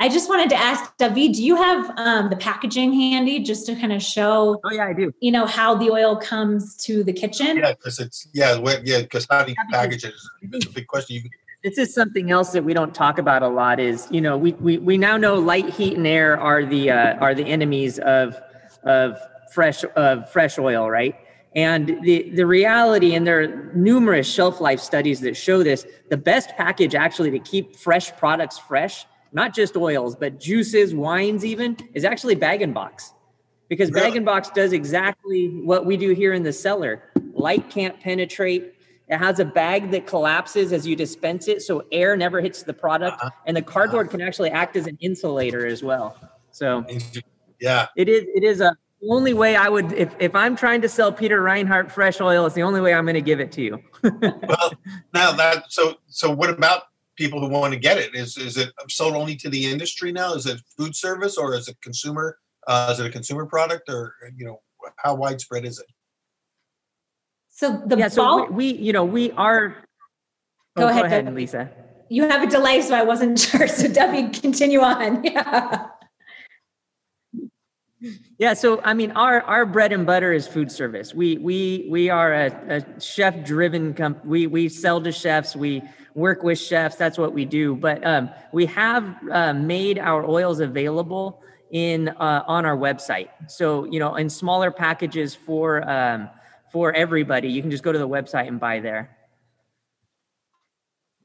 I just wanted to ask David, do you have um, the packaging handy just to kind of show? Oh yeah, I do. You know how the oil comes to the kitchen. Yeah, because it's yeah, yeah, because how do you package it is a big question. You, this is something else that we don't talk about a lot. Is you know we we, we now know light, heat, and air are the uh, are the enemies of of fresh of fresh oil, right? And the, the reality, and there are numerous shelf life studies that show this, the best package actually to keep fresh products fresh not just oils, but juices, wines, even, is actually bag and box. Because really? bag and box does exactly what we do here in the cellar. Light can't penetrate. It has a bag that collapses as you dispense it, so air never hits the product. Uh-huh. And the cardboard uh-huh. can actually act as an insulator as well. So, yeah, it is. It is a only way I would, if, if I'm trying to sell Peter Reinhart fresh oil, it's the only way I'm going to give it to you. well, now that so so what about people who want to get it? Is is it sold only to the industry now? Is it food service or is it consumer? Uh, is it a consumer product or you know how widespread is it? So the yeah, so we, we, you know we are. Go, oh, ahead, go ahead, Lisa. You have a delay, so I wasn't sure. So Debbie, continue on. Yeah. Yeah, so I mean, our our bread and butter is food service. We we we are a, a chef driven company. We we sell to chefs. We work with chefs. That's what we do. But um, we have uh, made our oils available in uh, on our website. So you know, in smaller packages for um, for everybody, you can just go to the website and buy there.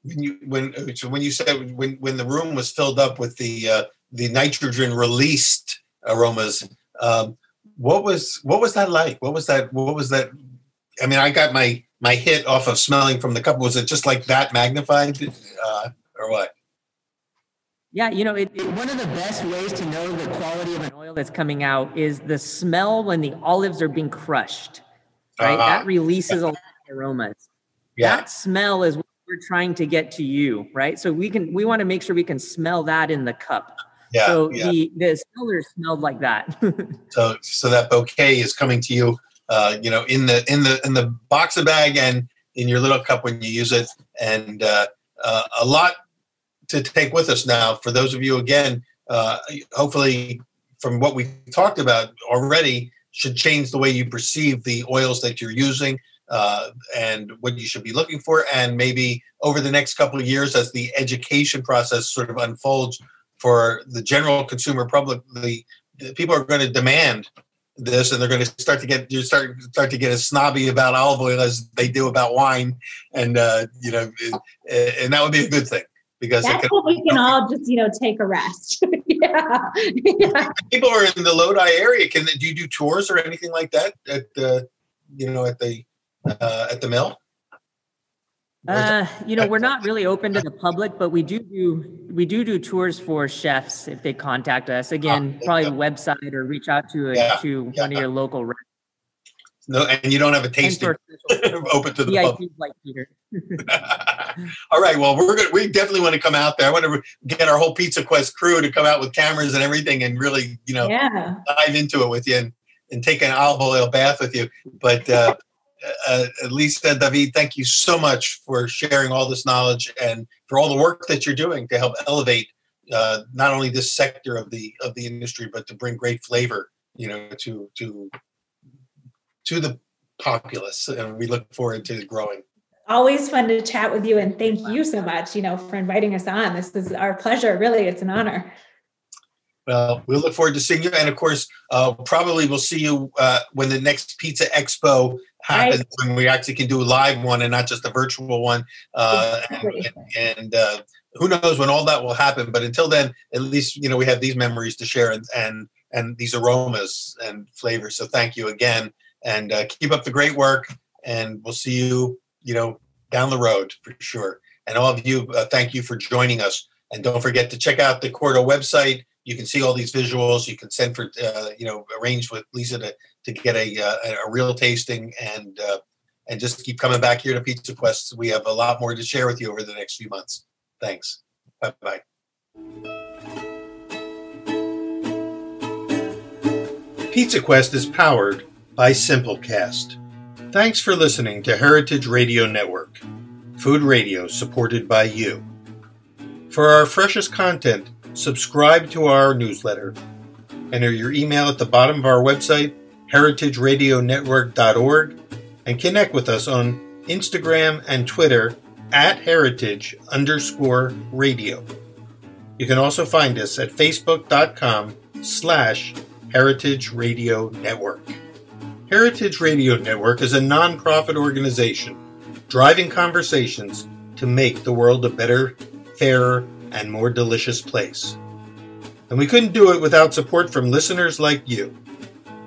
When you when so when you said when when the room was filled up with the uh, the nitrogen released aromas. Um, what was what was that like? What was that? What was that? I mean, I got my my hit off of smelling from the cup. Was it just like that magnified, uh, or what? Yeah, you know, it, it, one of the best ways to know the quality of an oil that's coming out is the smell when the olives are being crushed. Right, uh-huh. that releases a lot of aromas. Yeah. That smell is what we're trying to get to you, right? So we can we want to make sure we can smell that in the cup. Yeah, so yeah. the the cellar smelled like that. so so that bouquet is coming to you, uh, you know, in the in the in the boxer bag and in your little cup when you use it, and uh, uh, a lot to take with us now. For those of you, again, uh, hopefully, from what we talked about already, should change the way you perceive the oils that you're using. Uh, and what you should be looking for, and maybe over the next couple of years, as the education process sort of unfolds, for the general consumer public, the, the people are going to demand this, and they're going to start to get you start start to get as snobby about olive oil as they do about wine, and uh, you know, and that would be a good thing because that's what we can all just you know take a rest. yeah. yeah. People are in the Lodi area. Can do you do tours or anything like that at the you know at the uh, at the mill? Uh, you know, we're not really open to the public, but we do do we do do tours for chefs if they contact us. Again, oh, probably the website or reach out to a, yeah, to yeah. one of your local. No, and you don't have a tasting open to the public. Like Peter. All right. Well, we're good. We definitely want to come out there. I want to get our whole Pizza Quest crew to come out with cameras and everything, and really, you know, yeah. dive into it with you and, and take an olive oil bath with you. But uh, uh, Lisa, David, thank you so much for sharing all this knowledge and for all the work that you're doing to help elevate uh, not only this sector of the of the industry, but to bring great flavor, you know, to to to the populace. And we look forward to growing. Always fun to chat with you, and thank you so much, you know, for inviting us on. This is our pleasure. Really, it's an honor. Well, we look forward to seeing you, and of course, uh, probably we'll see you uh, when the next Pizza Expo happens, right. when we actually can do a live one and not just a virtual one. Uh, exactly. And, and uh, who knows when all that will happen? But until then, at least you know we have these memories to share and and and these aromas and flavors. So thank you again, and uh, keep up the great work. And we'll see you, you know, down the road for sure. And all of you, uh, thank you for joining us. And don't forget to check out the Corto website you can see all these visuals. You can send for uh, you know arrange with Lisa to to get a uh, a real tasting and uh, and just keep coming back here to Pizza Quest. We have a lot more to share with you over the next few months. Thanks. Bye bye. Pizza Quest is powered by Simplecast. Thanks for listening to Heritage Radio Network, food radio supported by you. For our freshest content, subscribe to our newsletter. Enter your email at the bottom of our website, heritageradionetwork.org, and connect with us on Instagram and Twitter at heritage underscore radio. You can also find us at facebook.com slash heritage radio network. Heritage Radio Network is a nonprofit organization driving conversations to make the world a better, fairer, and more delicious place. And we couldn't do it without support from listeners like you.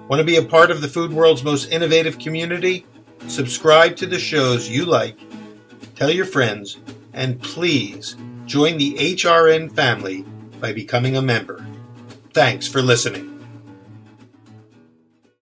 Want to be a part of the food world's most innovative community? Subscribe to the shows you like, tell your friends, and please join the HRN family by becoming a member. Thanks for listening.